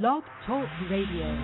Blog Talk Radio.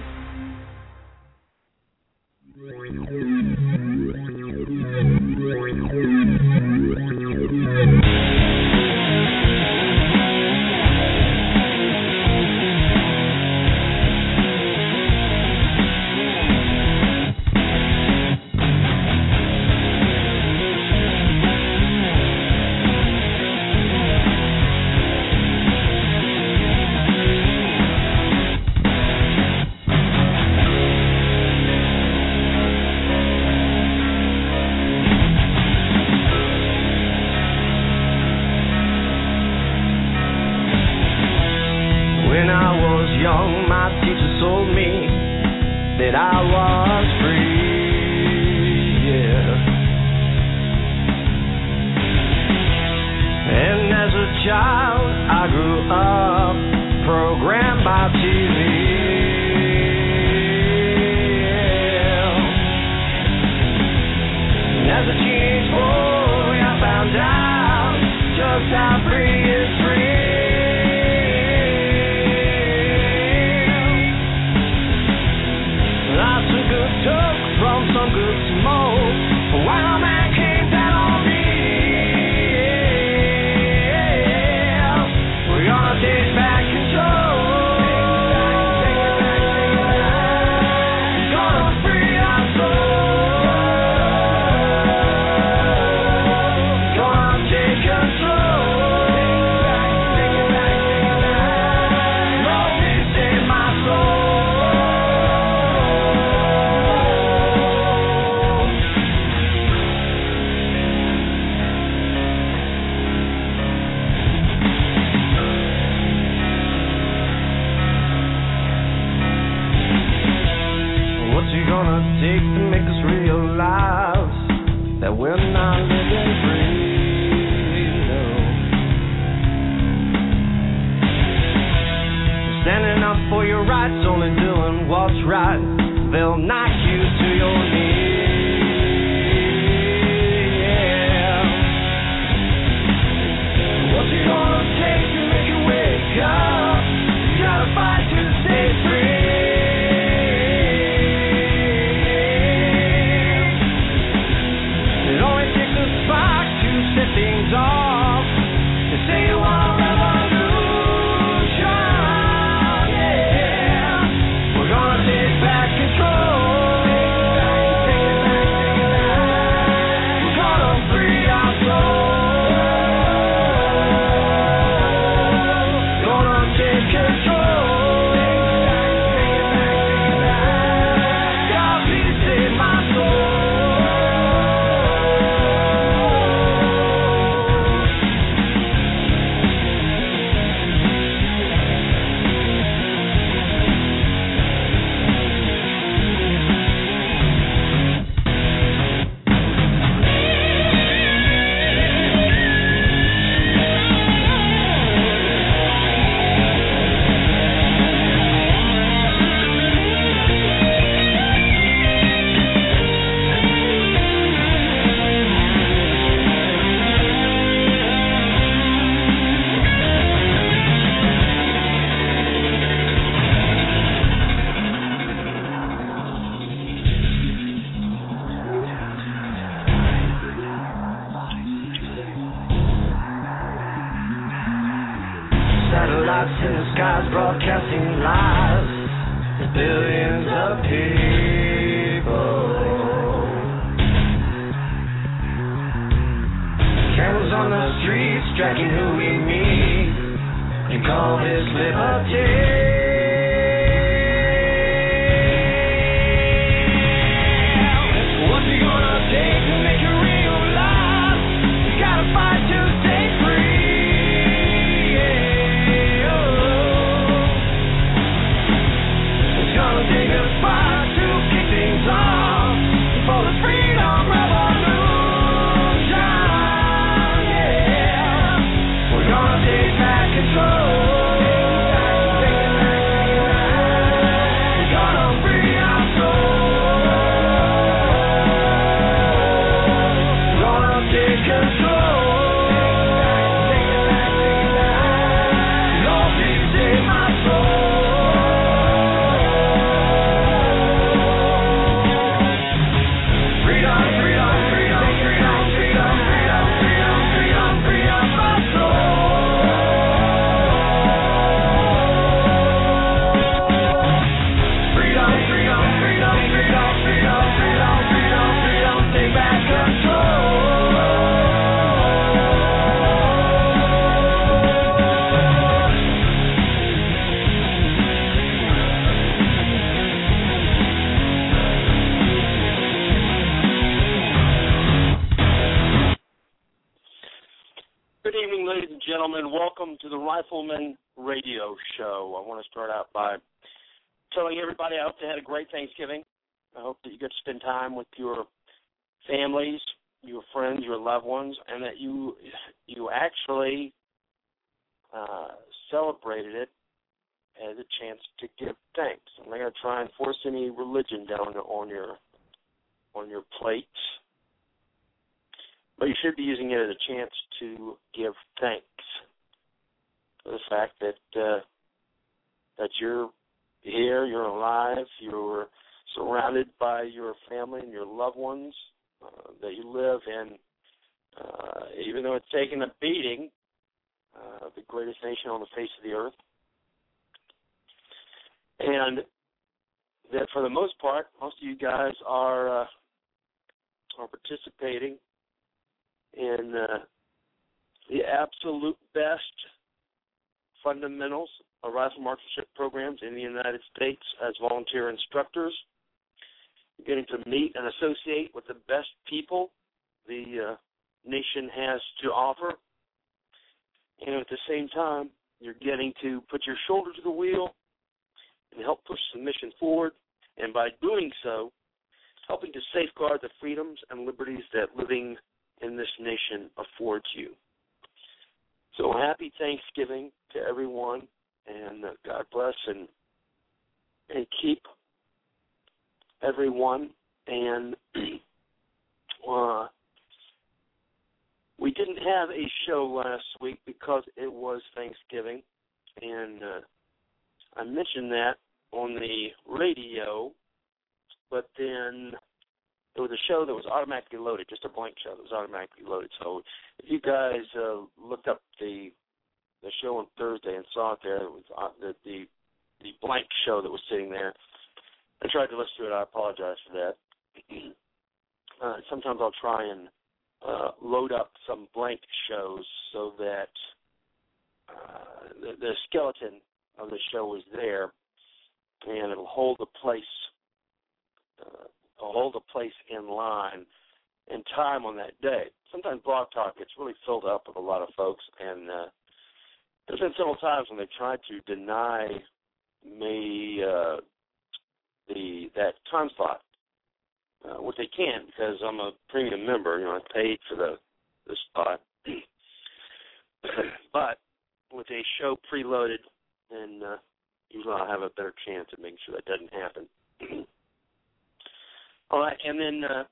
satellites in the skies broadcasting lies. Billions of people. Cameras on the streets tracking who we meet and call this liberty. Rifleman Radio Show. I want to start out by telling everybody I hope they had a great Thanksgiving. I hope that you get to spend time with your families, your friends, your loved ones, and that you you actually uh, celebrated it as a chance to give thanks. I'm not going to try and force any religion down on your on your plate, but you should be using it as a chance to give thanks for the fact that uh, that you're here, you're alive, you're surrounded by your family and your loved ones, uh, that you live in. Uh, even though it's taken a beating, uh, the greatest nation on the face of the earth, and that for the most part, most of you guys are uh, are participating in uh, the absolute best fundamentals of rifle marksmanship programs in the United States as volunteer instructors. Getting to meet and associate with the best people the uh, nation has to offer. And at the same time, you're getting to put your shoulder to the wheel and help push the mission forward. And by doing so, helping to safeguard the freedoms and liberties that living in this nation affords you. So happy Thanksgiving to everyone, and uh, God bless and and keep everyone. And uh, we didn't have a show last week because it was Thanksgiving, and uh, I mentioned that on the radio, but then there was a show that was automatically loaded, just a blank show that was automatically loaded. So if you guys uh, looked up the the show on Thursday and saw it there, it was uh, the, the the blank show that was sitting there. I tried to listen to it. I apologize for that. uh, sometimes I'll try and uh, load up some blank shows so that uh, the, the skeleton of the show is there, and it'll hold the place, hold the place in line in time on that day. Sometimes Blog Talk gets really filled up with a lot of folks, and uh, there's been several times when they tried to deny me uh, the that time slot, uh, which they can't because I'm a premium member. You know, I paid for the the spot, but with a show preloaded and uh, usually I'll have a better chance of making sure that doesn't happen. All right, and then uh,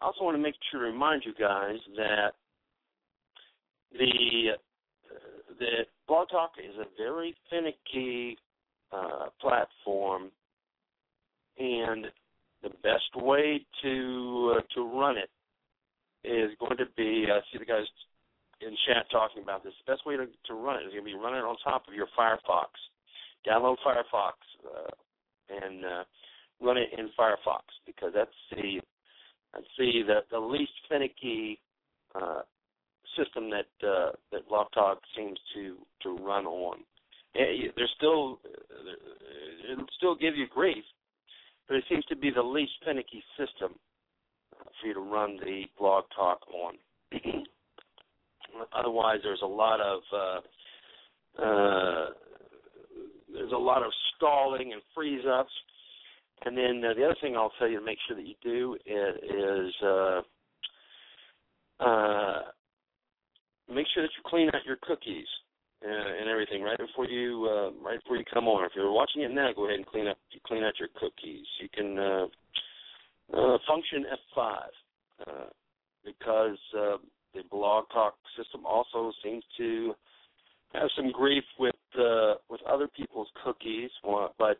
I also want to make sure to remind you guys that the uh, Blog Talk is a very finicky uh, platform, and the best way to uh, to run it is going to be. I see the guys in chat talking about this. The best way to, to run it is going to be running it on top of your Firefox. Download Firefox uh, and uh, run it in Firefox because that's the that's the the, the least finicky uh, system that uh, that Blog Talk seems to to run on. There's still uh, it'll still give you grief, but it seems to be the least finicky system for you to run the Blog Talk on. Otherwise, there's a lot of uh, uh, there's a lot of stalling and freeze ups. And then uh, the other thing I'll tell you to make sure that you do is, uh, uh, make sure that you clean out your cookies and, and everything right before you uh, right before you come on. If you're watching it now, go ahead and clean up clean out your cookies. You can uh, uh, function F5 uh, because uh, the blog talk system also seems to have some grief with uh, with other people's cookies, but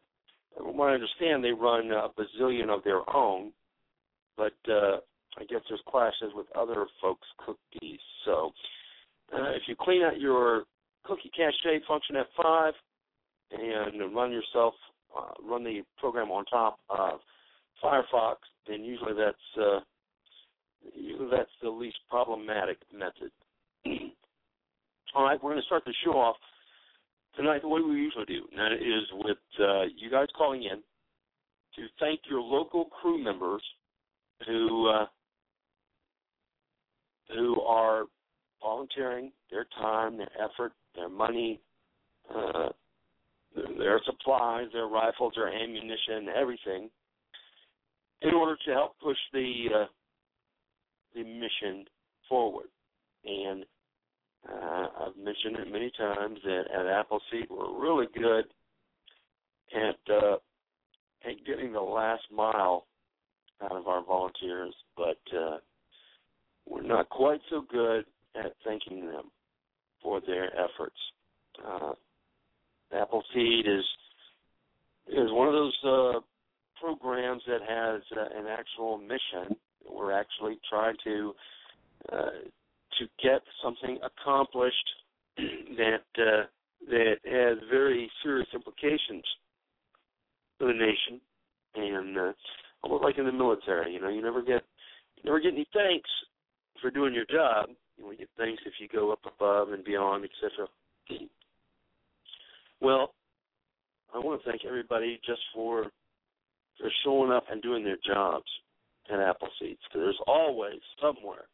from what I understand, they run a bazillion of their own. But uh, I guess there's clashes with other folks' cookies. So uh, if you clean out your cookie cache function F5 and run yourself uh, run the program on top of Firefox, then usually that's uh, that's the least problematic method. All right, we're going to start the show off tonight the way we usually do, and that is with uh, you guys calling in to thank your local crew members who uh, who are volunteering their time, their effort, their money, uh, their supplies, their rifles, their ammunition, everything, in order to help push the uh, the mission forward. And uh, I've mentioned it many times that at Appleseed we're really good at uh, at getting the last mile out of our volunteers, but uh, we're not quite so good at thanking them for their efforts. Uh, Appleseed is is one of those uh, programs that has uh, an actual mission. We're actually trying to uh, to get something accomplished that uh, that has very serious implications for the nation, and uh, almost like in the military, you know, you never get you never get any thanks for doing your job. You only get thanks if you go up above and beyond, etc. Well, I want to thank everybody just for for showing up and doing their jobs at Appleseeds. Because there's always somewhere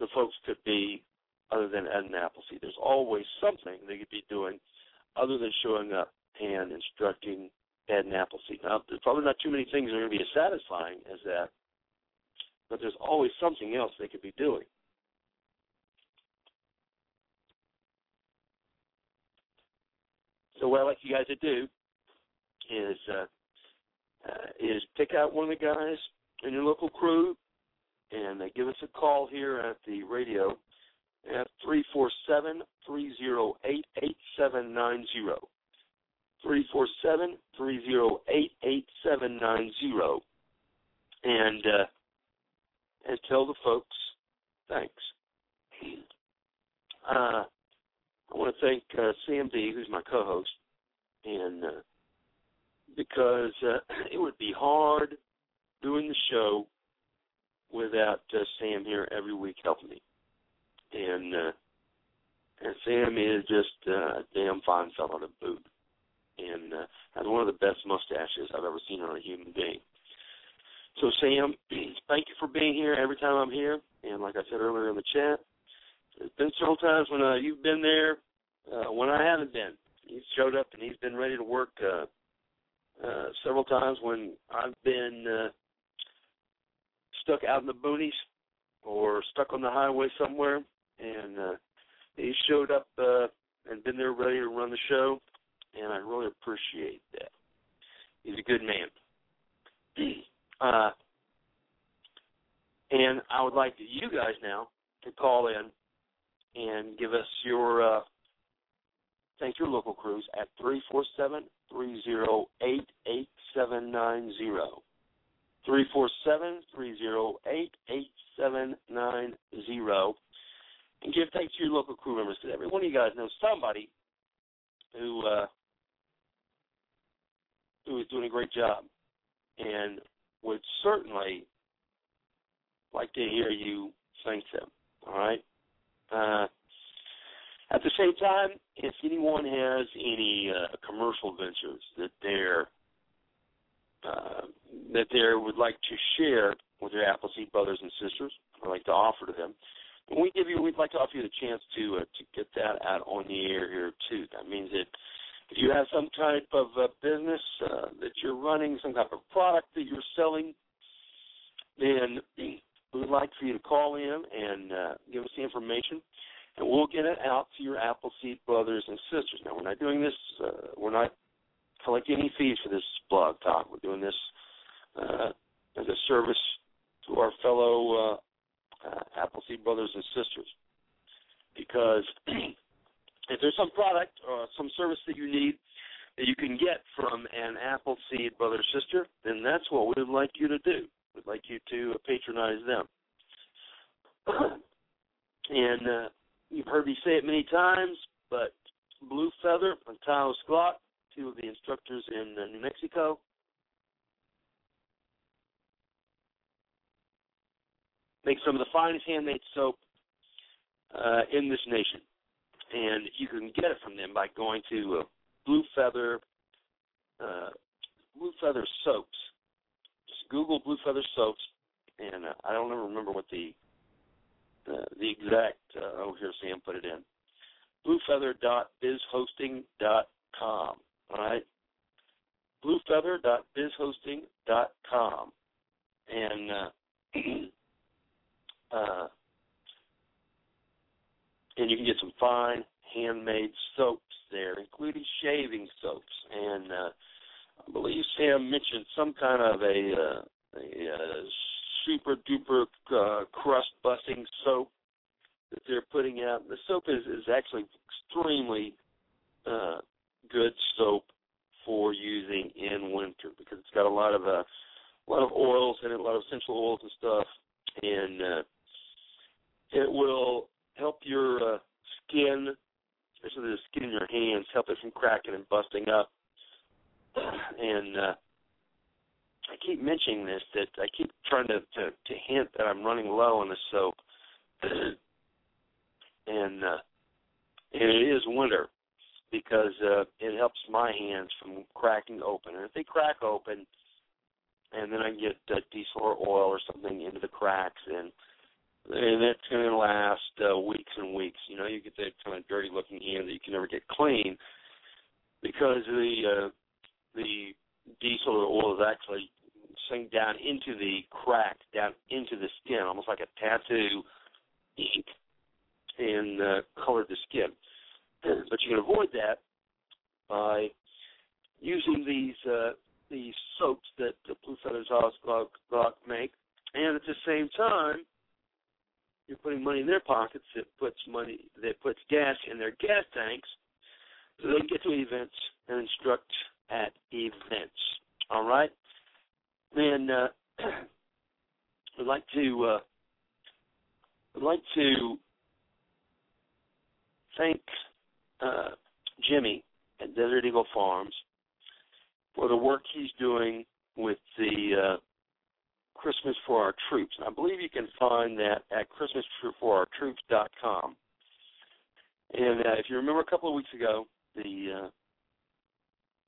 the folks could be other than Ed and Appleseed. There's always something they could be doing other than showing up and instructing Ed and Appleseed. Now, there's probably not too many things that are going to be as satisfying as that, but there's always something else they could be doing. So what I'd like you guys to do is uh, uh, is pick out one of the guys in your local crew and uh, give us a call here at the radio at three four seven three zero eight eight seven nine zero. 347 308 8790 and uh, and tell the folks thanks. Uh, I want to thank uh, who's my co-host, and uh, because uh, it would be hard doing the show without uh, Sam here every week helping me, and uh, and Sam is just uh, a damn fine fellow to boot, and uh, has one of the best mustaches I've ever seen on a human being. So Sam, thank you for being here every time I'm here, and like I said earlier in the chat, there's been several times when uh, you've been there uh, when I haven't been. He's showed up and he's been ready to work uh, uh, several times when I've been uh, stuck out in the boonies or stuck on the highway somewhere, and uh, he showed up uh, and been there ready to run the show, and I really appreciate that. He's a good man. uh, and I would like you guys now to call in and give us your uh, thank your local crews at three four seven three zero eight eight seven nine zero. Three four seven three zero eight eight seven nine zero. And give thanks to your local crew members because every one of you guys knows somebody who uh, who is doing a great job and would certainly like to hear you thank them. All right. Uh, at the same time, if anyone has any uh, commercial ventures that they're uh, that they would like to share with their Appleseed brothers and sisters, or like to offer to them, when we give you, we'd like to offer you the chance to uh, to get that out on the air here too. That means that if you have some type of uh, business uh, that you're running, some type of product that you're selling, then we would like for you to call in and uh, give us the information and we'll get it out to your Appleseed brothers and sisters. Now, we're not doing this, uh, we're not collecting any fees for this blog talk. We're doing this uh, as a service to our fellow uh, uh, Appleseed brothers and sisters. Because if there's some product or some service that you need that you can get from an Appleseed brother or sister, then that's what we would like you to do. We'd like you to patronize them. and uh, You've heard me say it many times, but Blue Feather and Taos Glock, two of the instructors in uh, New Mexico, make some of the finest handmade soap uh, in this nation. And you can get it from them by going to uh, Blue Feather, uh, Blue Feather Soaps. Just Google Blue Feather Soaps, and uh, I don't ever remember what the uh, the exact. Uh, oh, here Sam put it in. bluefeather.bizhosting.com. All right, bluefeather.bizhosting.com, and uh, uh, and you can get some fine handmade soaps there, including shaving soaps. And uh, I believe Sam mentioned some kind of a, uh, a, uh super duper uh, crust busting soap that they're putting out. The soap is is actually extremely uh, good soap for using in winter because it's got a lot of uh, a lot of oils in it, a lot of essential oils and stuff, and uh, it will help your uh, skin, especially the skin in your hands, help it from cracking and busting up. And uh, I keep mentioning this that I keep trying to, to to hint that I'm running low on the soap, and uh, and it is winter because uh, it helps my hands from cracking open. And if they crack open, and then I get uh, diesel or oil or something into the cracks, and and that's going to last uh, weeks and weeks. You know, you get that kind of dirty looking hand that you can never get clean because the uh, the diesel or oil is actually sink down into the crack, down into the skin, almost like a tattoo ink, and uh, colored the skin. But you can avoid that by using these uh, these soaps that the Blue Feathers Ausglock make, and at the same time, you're putting money in their pockets that puts money that puts gas in their gas tanks, so they can get to events and instruct at events. All right, then uh, I'd like to uh, I'd like to thank uh, Jimmy at Desert Eagle Farms for the work he's doing with the uh, Christmas for Our Troops. And I believe you can find that at ChristmasForOurTroops.com. And uh, if you remember a couple of weeks ago, the uh,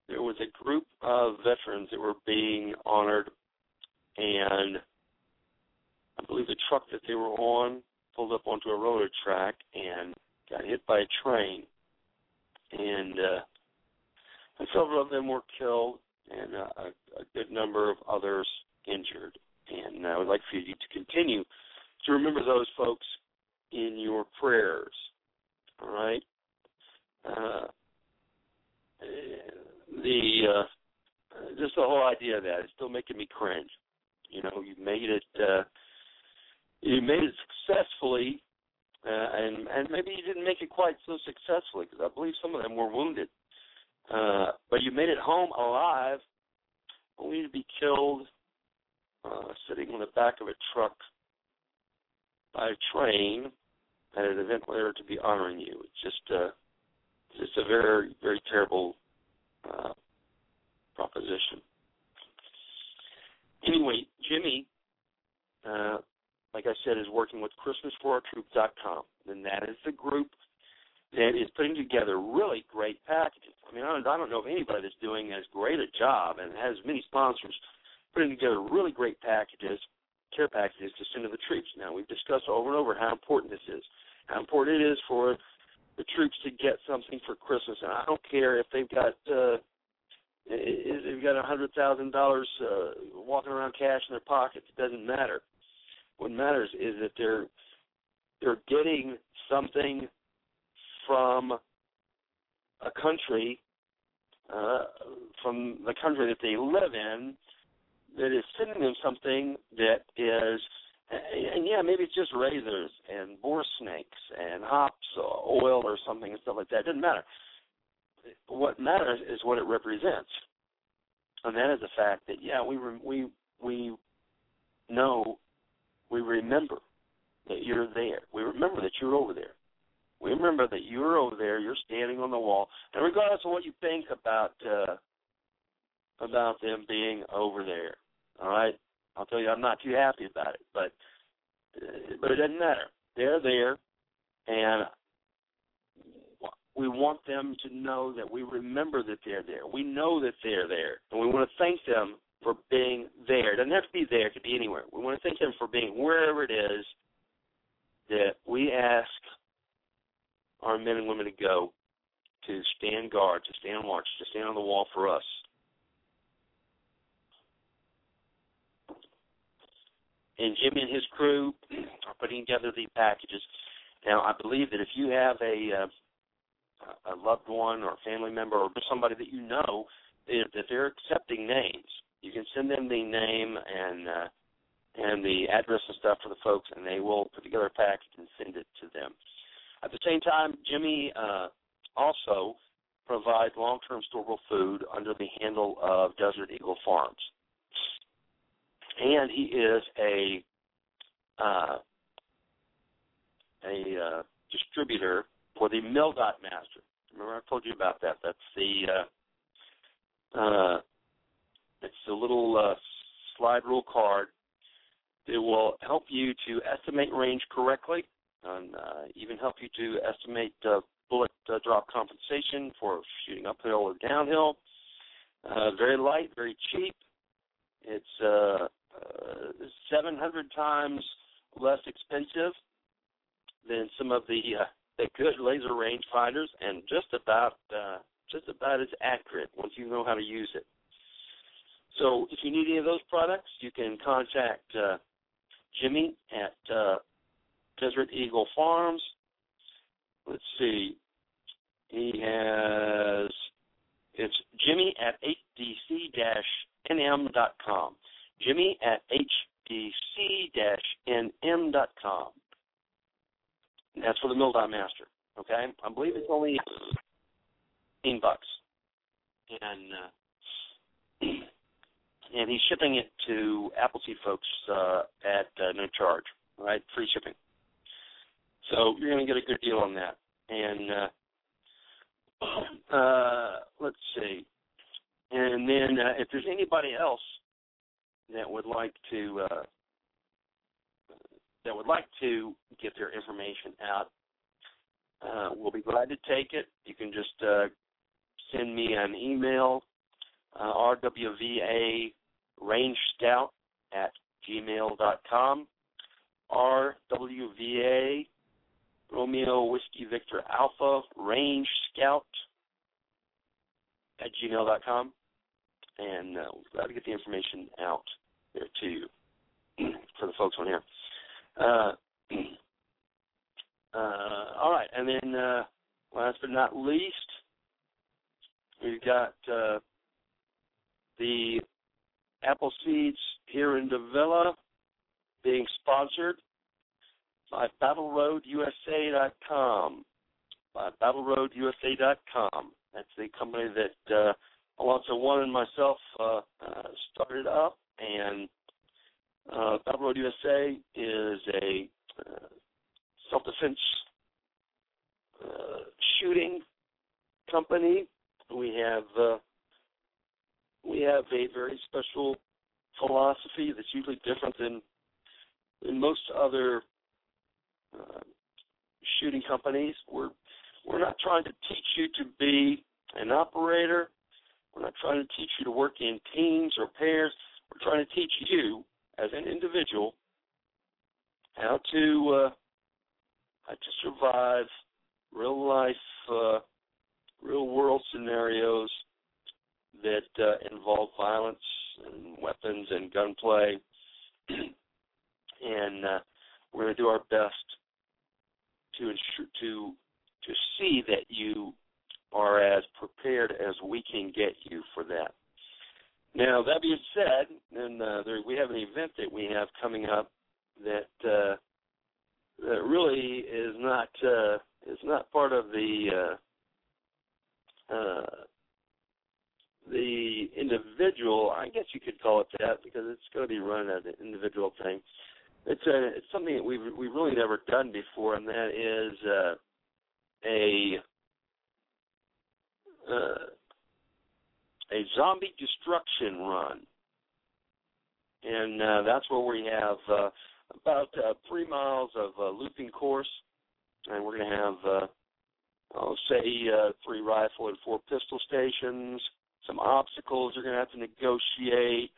there was a group of veterans that were being honored, and I believe the truck that they were on pulled up onto a roller track and got hit by a train and uh, several of them were killed, and uh, a, a good number of others injured. And I would like for you to continue to remember those folks in your prayers. All right. Uh, the uh, just the whole idea of that is still making me cringe. You know, you made it. Uh, you made it successfully uh, and and maybe you didn't make it quite so successfully because I believe some of them were wounded. Uh, but you made it home alive, only to be killed uh, sitting on the back of a truck by a train at an event where to be honoring you. It's just uh, just a very very terrible uh, proposition. Anyway, Jimmy uh, like I said, is working with ChristmasForOurTroops.com, and that is the group that is putting together really great packages. I mean, I don't, I don't know of anybody that's doing as great a job and has many sponsors putting together really great packages, care packages to send to the troops. Now, we've discussed over and over how important this is, how important it is for the troops to get something for Christmas. And I don't care if they've got uh, if they've got a hundred thousand dollars uh, walking around cash in their pockets. It doesn't matter what matters is that they're they're getting something from a country uh, from the country that they live in that is sending them something that is and yeah, maybe it's just razors and bore snakes and hops or oil or something and stuff like that. It doesn't matter. What matters is what it represents, and that is the fact that yeah, we we we know we remember that you're there. We remember that you're over there. We remember that you're over there. You're standing on the wall, and regardless of what you think about uh, about them being over there, all right. I'll tell you, I'm not too happy about it, but uh, but it doesn't matter. They're there, and we want them to know that we remember that they're there. We know that they're there, and we want to thank them for being there. It doesn't have to be there, it could be anywhere. We want to thank him for being wherever it is that we ask our men and women to go to stand guard, to stand watch, to stand on the wall for us. And Jimmy and his crew are putting together the packages. Now, I believe that if you have a uh, a loved one or a family member or just somebody that you know that they're accepting names, you can send them the name and uh, and the address and stuff for the folks, and they will put together a package and send it to them. At the same time, Jimmy uh, also provides long-term storable food under the handle of Desert Eagle Farms, and he is a uh, a uh, distributor for the MilDOT Master. Remember, I told you about that. That's the uh, uh, it's a little uh, slide rule card it will help you to estimate range correctly, and uh, even help you to estimate uh, bullet uh, drop compensation for shooting uphill or downhill. Uh, very light, very cheap. It's uh, uh, 700 times less expensive than some of the uh, the good laser range finders, and just about uh, just about as accurate once you know how to use it. So, if you need any of those products, you can contact uh, Jimmy at uh, Desert Eagle Farms. Let's see. He has it's Jimmy at hdc-nm.com. Jimmy at hdc-nm.com. That's for the MilDOT Master. Okay, I believe it's only eighteen bucks, and uh, and he's shipping it to Appleseed folks uh, at uh, no charge, right? Free shipping. So you're going to get a good deal on that. And uh, uh, let's see. And then uh, if there's anybody else that would like to uh, that would like to get their information out, uh, we'll be glad to take it. You can just uh, send me an email, uh, rwva range scout at gmail.com, rwva Romeo Whiskey Victor Alpha Range Scout at gmail.com. And uh, we're glad to get the information out there to you for the folks on here. Uh, uh, all right, and then uh, last but not least, we've got uh, the apple seeds here in Davila being sponsored by BattleRoadUSA.com. By BattleRoadUSA.com. That's the company that uh, Alonzo One and myself uh, uh, started up, and uh, Battle Road USA is a uh, self-defense uh, shooting company. We have uh, we have a very special philosophy that's usually different than than most other uh, shooting companies. We're we're not trying to teach you to be an operator. We're not trying to teach you to work in teams or pairs. We're trying to teach you as an individual how to uh, how to survive real life, uh, real world scenarios that uh, involve violence and weapons and gunplay. and uh, we're going to do our best to ensure to to see that you are as prepared as we can get you for that. Now that being said, then uh, there, we have an event that we have coming up that uh, that really is not uh, is not part of the uh, uh, the individual. I guess you could call it that because it's going to be run as an individual thing. It's a it's something that we've we've really never done before, and that is uh, a uh, a zombie destruction run, and uh, that's where we have uh, about uh, three miles of uh, looping course, and we're going to have uh, I'll say uh, three rifle and four pistol stations, some obstacles you're going to have to negotiate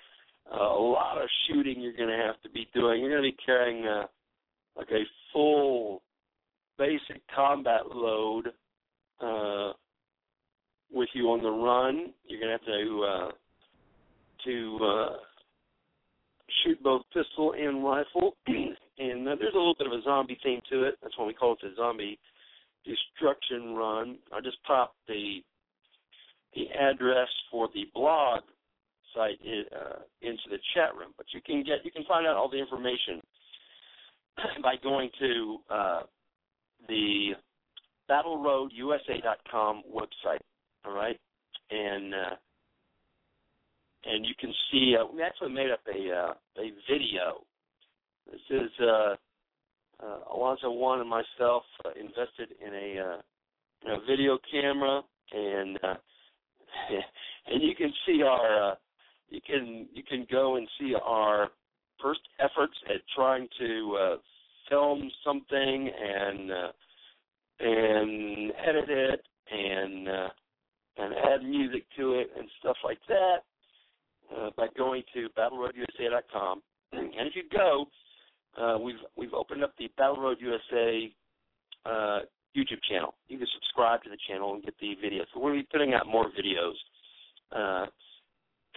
uh, a lot of shooting you're going to have to be doing. You're going to be carrying uh, like a full basic combat load uh, with you on the run. You're gonna have to uh, to uh, shoot both pistol and rifle, and uh, there's a little bit of a zombie theme to it. That's why we call it the zombie destruction run. I just popped the the address for the blog site uh, into the chat room, but you can get you can find out all the information by going to uh, the battleroadusa.com website. All right, and uh, and you can see uh, we actually made up a uh, a video. This is uh, uh, Alonzo One and myself uh, invested in a, uh, in a video camera, and uh, and you can see our uh, you can you can go and see our first efforts at trying to uh, film something and uh, and edit it and uh, and add music to it and stuff like that uh, by going to battleroadusa.com. And if you go, uh, we've we've opened up the Battle Road USA uh, YouTube channel. You can subscribe to the channel and get the videos. So we'll be putting out more videos uh,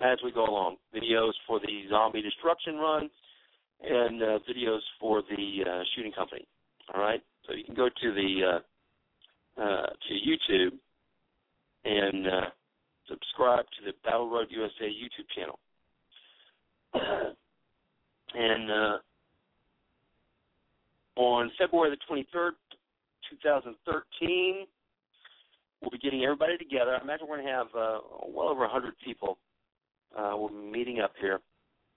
as we go along. Videos for the zombie destruction run and uh, videos for the uh, shooting company. All right. So you can go to the uh, uh, to YouTube and uh, subscribe to the Battle Road USA YouTube channel. and on February the 23rd, 2013, we'll be getting everybody together. I imagine we're going to have uh, well over 100 people. Uh, we'll be meeting up here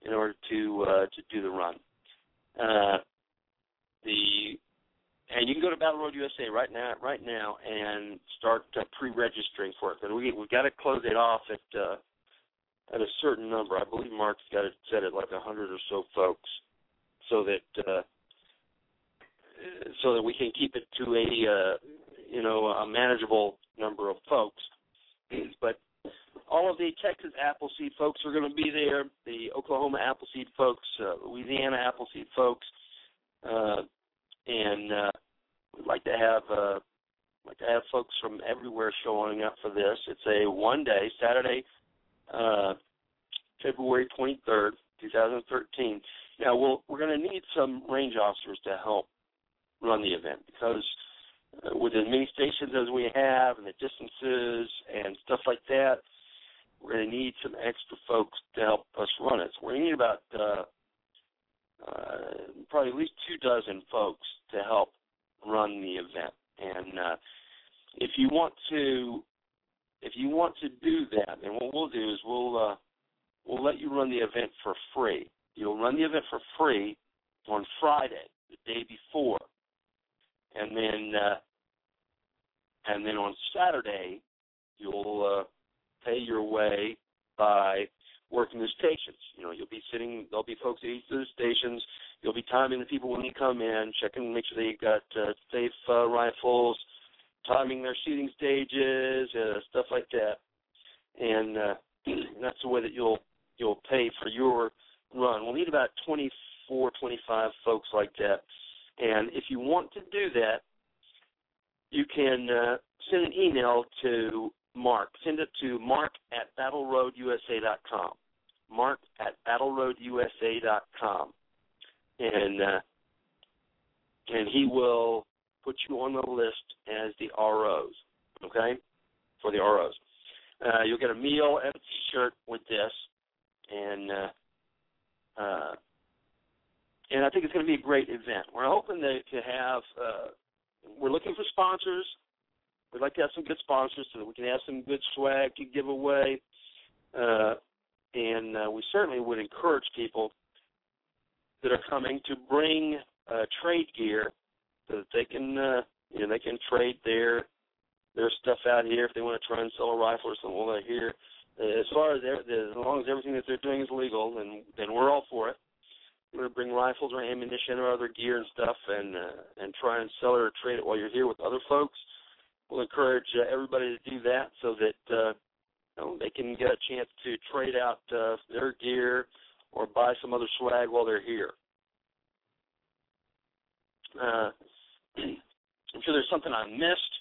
in order to uh, to do the run. Uh, the and you can go to Battle Road USA right now, right now, and start uh, pre-registering for it. And we we've got to close it off at uh, at a certain number. I believe Mark's got it set at like a hundred or so folks, so that uh, so that we can keep it to a uh, you know a manageable number of folks. but all of the Texas Appleseed folks are going to be there. The Oklahoma Appleseed folks, uh, Louisiana Appleseed folks, uh, and uh, we'd like to have uh, like to have folks from everywhere showing up for this. It's a one day Saturday, uh, February 23rd, 2013. Now we'll, we're going to need some range officers to help run the event because uh, with as many stations as we have and the distances and stuff like that, we're going to need some extra folks to help us run it. So to need about uh, uh, probably at least two dozen folks to help run the event. And uh, if you want to, if you want to do that, then what we'll do is we'll uh, we'll let you run the event for free. You'll run the event for free on Friday, the day before, and then uh, and then on Saturday you'll uh, pay your way by working the stations. You know, you'll be sitting. There'll be folks at each of the stations. You'll be timing the people when they come in, checking, make sure they got uh, safe uh, rifles, timing their shooting stages, uh, stuff like that. And, uh, and that's the way that you'll you'll pay for your run. We'll need about 24, 25 folks like that. And if you want to do that, you can uh, send an email to Mark. Send it to mark at battleroadusa.com. Mark at battleroadusa.com. And, uh, and he will put you on the list as the ROs, okay, for the ROs. Uh, you'll get a meal and a T-shirt with this, and uh, uh, and I think it's going to be a great event. We're hoping to, to have. Uh, we're looking for sponsors. We'd like to have some good sponsors so that we can have some good swag to give away. Uh, and uh, we certainly would encourage people that are coming to bring uh, trade gear so that they can, uh, you know, they can trade their their stuff out here if they want to try and sell a rifle or something like here. Uh, as far as as long as everything that they're doing is legal, then then we're all for it. We're to bring rifles or ammunition or other gear and stuff, and uh, and try and sell it or trade it while you're here with other folks. We'll encourage uh, everybody to do that so that uh, you know, they can get a chance to trade out uh, their gear or buy some other swag while they're here. Uh, I'm sure there's something I missed,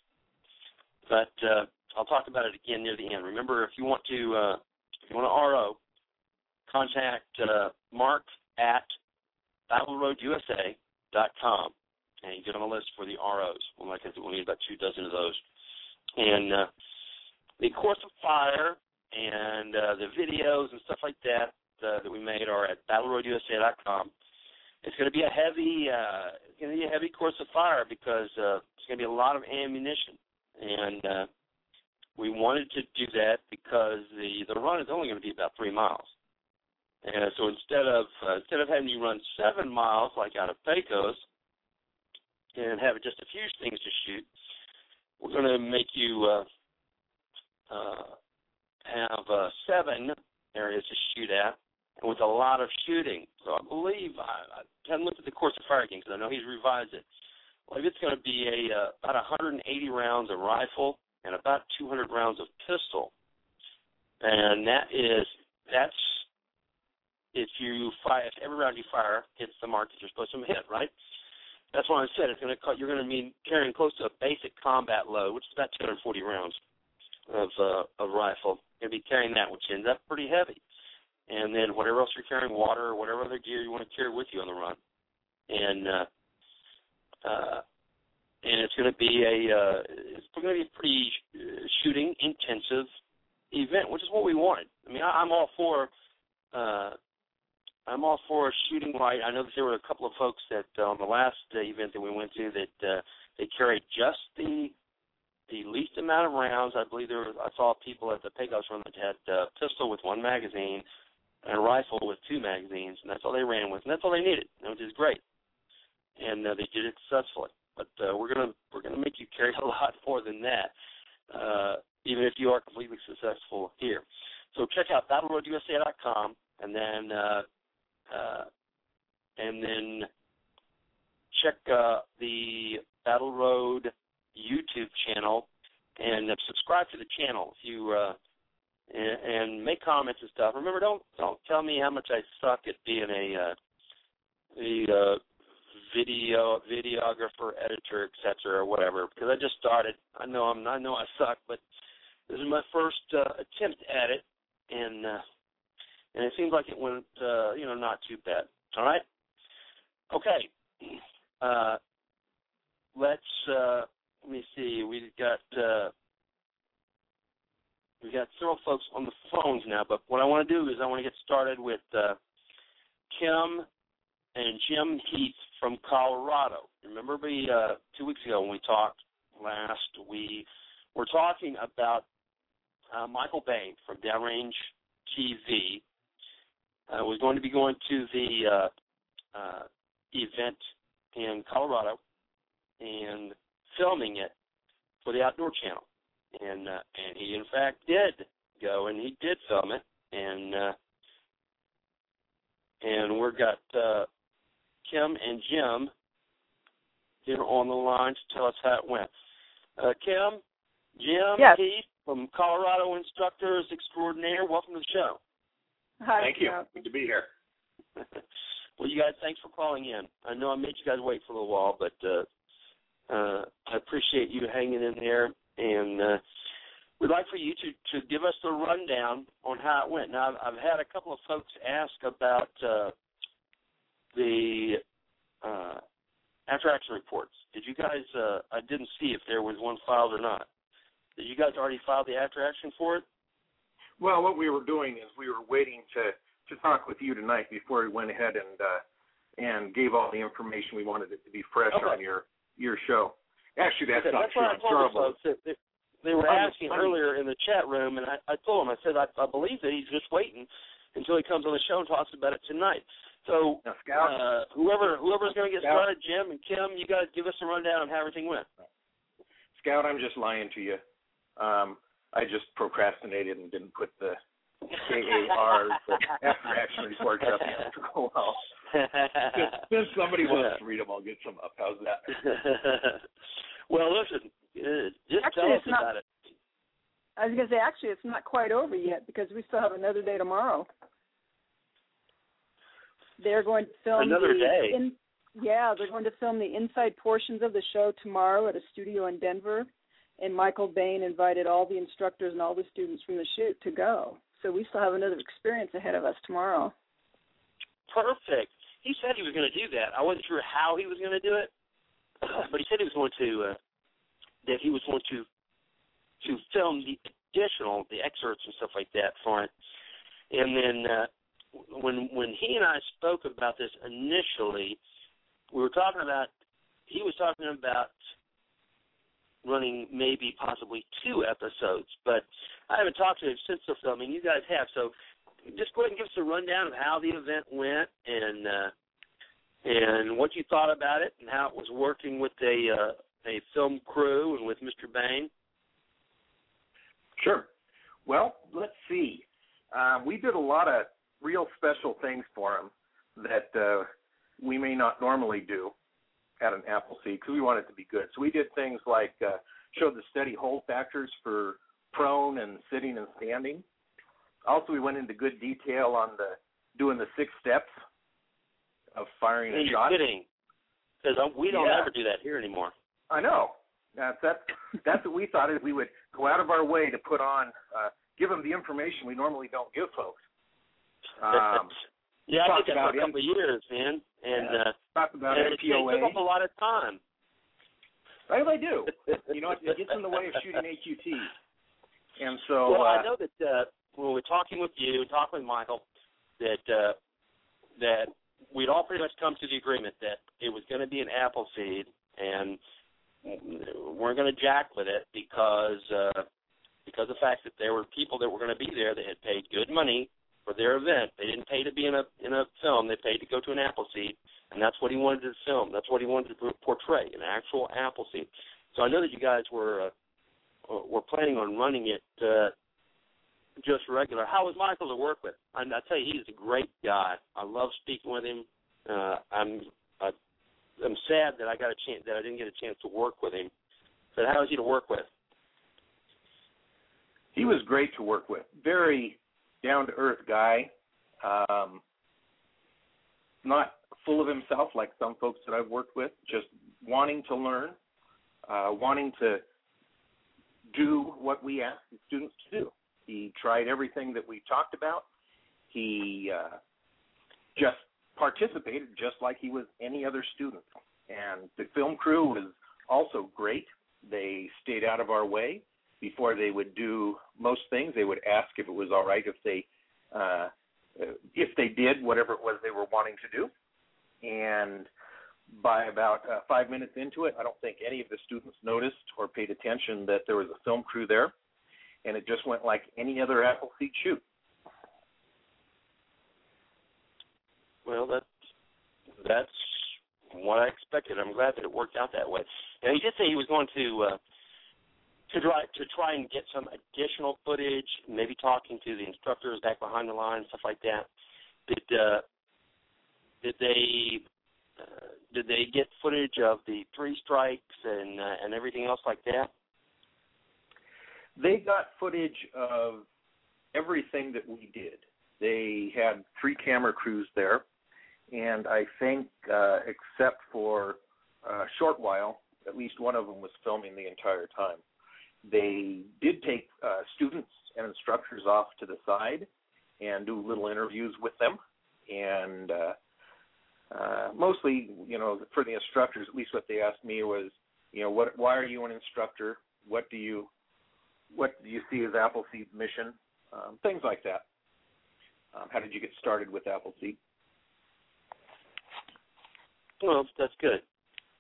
but uh, I'll talk about it again near the end. Remember, if you want to, uh, if you want to RO, contact uh, Mark at BattleRoadUSA.com and you get on the list for the ROs. Well, like I said, we'll need about two dozen of those. And uh, the course of fire and uh, the videos and stuff like that uh, that we made are at BattleRoadUSA.com. It's going to be a heavy, uh, it's going to be a heavy course of fire because uh, it's going to be a lot of ammunition, and uh, we wanted to do that because the the run is only going to be about three miles. And so instead of uh, instead of having you run seven miles like out of Pecos and have just a few things to shoot, we're going to make you uh, uh, have uh, seven areas to shoot at, and with a lot of shooting. So I believe I, I haven't looked at the course of fire again because I know he's revised it. Well, it's going to be a uh, about 180 rounds of rifle and about 200 rounds of pistol, and that is that's if you fire if every round you fire hits the mark that you're supposed to hit, right? That's why I said it's going to cut. You're going to be carrying close to a basic combat load, which is about 240 rounds of uh, of rifle. You'll be carrying that, which ends up pretty heavy. And then whatever else you're carrying, water or whatever other gear you want to carry with you on the run. And uh, uh, and it's going to be a uh, it's going to be a pretty shooting intensive event, which is what we wanted. I mean, I, I'm all for uh, I'm all for shooting light. I know that there were a couple of folks that uh, on the last uh, event that we went to that uh, they carried just the the least amount of rounds. I believe there was, I saw people at the Pecos run that had uh, pistol with one magazine and a rifle with two magazines, and that's all they ran with, and that's all they needed, which is great. And uh, they did it successfully. But uh, we're gonna we're gonna make you carry a lot more than that, uh, even if you are completely successful here. So check out BattleRoadUSA.com, and then uh, uh, and then check uh, the Battle Road YouTube channel and uh, subscribe to the channel if you uh, and, and make comments and stuff. Remember, don't don't tell me how much I suck at being a uh, the uh, video videographer, editor, etc. or whatever. Because I just started. I know I'm I know I suck, but this is my first uh, attempt at it, and uh, and it seems like it went uh, you know not too bad. All right. Okay. Uh, let's uh, let me see. We've got uh, we've got several folks on the phones now, but what I want to do is I want to get started with uh, Kim and Jim Heath from Colorado. Remember me uh, two weeks ago when we talked last, we were talking about uh, Michael Bane from Downrange TV. Uh, was going to be going to the uh, uh, event in Colorado and filming it for the Outdoor Channel, and uh, and he in fact did go and he did film it, and uh, and we've got uh, Kim and Jim here on the line to tell us how it went. Uh, Kim, Jim, Yes. Keith from Colorado Instructors Extraordinaire, welcome to the show. Hi, Thank you. Good to be here. well, you guys, thanks for calling in. I know I made you guys wait for a little while, but uh, uh, I appreciate you hanging in there, and uh, we'd like for you to to give us the rundown on how it went. Now, I've, I've had a couple of folks ask about uh, the uh, after action reports. Did you guys? Uh, I didn't see if there was one filed or not. Did you guys already file the after action for it? Well, what we were doing is we were waiting to to talk with you tonight before we went ahead and uh, and gave all the information we wanted it to be fresh Okay. on your your show. Actually, that's Okay, not that's true. I'm terrible. folks. That, that they were I'm- asking earlier in the chat room, and I, I told them, I said, I, I believe that he's just waiting until he comes on the show and talks about it tonight. So, Now, Scout, uh, whoever whoever's going to get Scout. started, Jim and Kim, you guys give us a rundown on how everything went. Scout, I'm just lying to you. Um, I just procrastinated and didn't put the KAR after action reports up after a while. Since, since somebody wants to read them, I'll get some up. How's that? well, listen, uh, just Actually, tell us it's not- about it. I was going to say, actually, it's not quite over yet because we still have another day tomorrow. They're going to film Another the day? In, Yeah, they're going to film the inside portions of the show tomorrow at a studio in Denver. And Michael Bane invited all the instructors and all the students from the shoot to go. So we still have another experience ahead of us tomorrow. Perfect. He said he was going to do that. I wasn't sure how he was going to do it, but he said he was going to uh, that he was going to to film the additional the excerpts and stuff like that for it. And then uh, when when he and I spoke about this initially, we were talking about he was talking about running maybe possibly two episodes, but I haven't talked to him since the filming. You guys have, so just go ahead and give us a rundown of how the event went and uh, and what you thought about it and how it was working with a uh, a film crew and with Mr. Bane. Sure. Well, let's see. Um, we did a lot of real special things for him that uh, we may not normally do at an Appleseed because we want it to be good. So we did things like uh, show the steady hold factors for prone and sitting and standing. Also, we went into good detail on the doing the six steps of firing a You're shot. kidding, because we don't Yeah. ever do that here anymore. I know. That's that's that's what we thought is we would go out of our way to put on, uh, give them the information we normally don't give folks. Um, yeah, I did that for a couple of years, man, and Yeah. uh, talk about and it, it took up a lot of time. Well, they do. You know, it, it gets in the way of shooting AQT. And so, well, uh, I know that uh, when we're talking with you, talking with Michael, that uh, that we'd all pretty much come to the agreement that it was going to be an Appleseed, and weren't going to jack with it because uh, because of the fact that there were people that were going to be there that had paid good money for their event. They didn't pay to be in a in a film; they paid to go to an Appleseed, and that's what he wanted to film. That's what he wanted to portray, an actual Appleseed. So I know that you guys were uh, were planning on running it uh, just regular. How was Michael to work with? I, I tell you, he's a great guy. I love speaking with him. Uh, I'm I, I'm sad that I got a chance that I didn't get a chance to work with him. But how is he to work with? he was great to work with. Very down to earth guy. Um, not full of himself like some folks that I've worked with. Just wanting to learn, uh, wanting to do what we ask the students to do. He tried everything that we talked about. He uh, just participated just like he was any other student. And the film crew was also great. They stayed out of our way before they would do most things. They would ask if it was all right if they uh, if they did whatever it was they were wanting to do. And by about uh, five minutes into it, I don't think any of the students noticed or paid attention that there was a film crew there, and it just went like any other Appleseed shoot. Well, that's that's what I expected. I'm glad that it worked out that way. And he did say he was going to uh, to try to try and get some additional footage, maybe talking to the instructors back behind the line, stuff like that. Did uh, did they uh, did they get footage of the three strikes and uh, and everything else like that? They got footage of everything that we did. They had three camera crews there, and I think, uh, except for a short while, at least one of them was filming the entire time. They did take uh, students and instructors off to the side and do little interviews with them, and uh, uh, mostly, you know, for the instructors, at least what they asked me was, you know, what, why are you an instructor? What do you, what do you see as Appleseed's mission? Um, things like that. Um, how did you get started with Appleseed? Well, that's good.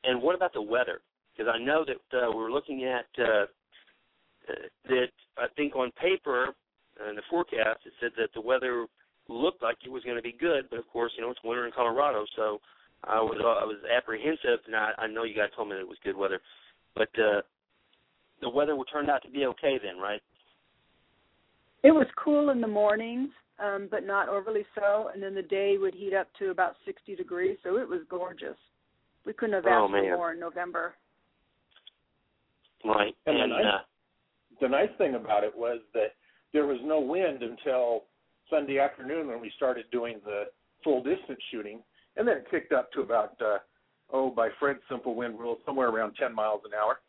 And what about the weather? Because I know that uh, we're looking at uh, that. I think on paper in the forecast it said that the weather looked like it was going to be good, but of course, you know it's winter in Colorado, so I was uh, I was apprehensive. And I, I know you guys told me that it was good weather, but uh, the weather turned out to be okay then, right? It was cool in the mornings, um, but not overly so. And then the day would heat up to about 60 degrees, so it was gorgeous. We couldn't have Oh, asked for more in November. Right. And the And uh, The nice thing about it was that there was no wind until Sunday afternoon when we started doing the full distance shooting, and then it kicked up to about uh, oh, by Fred's simple wind rule, somewhere around 10 miles an hour.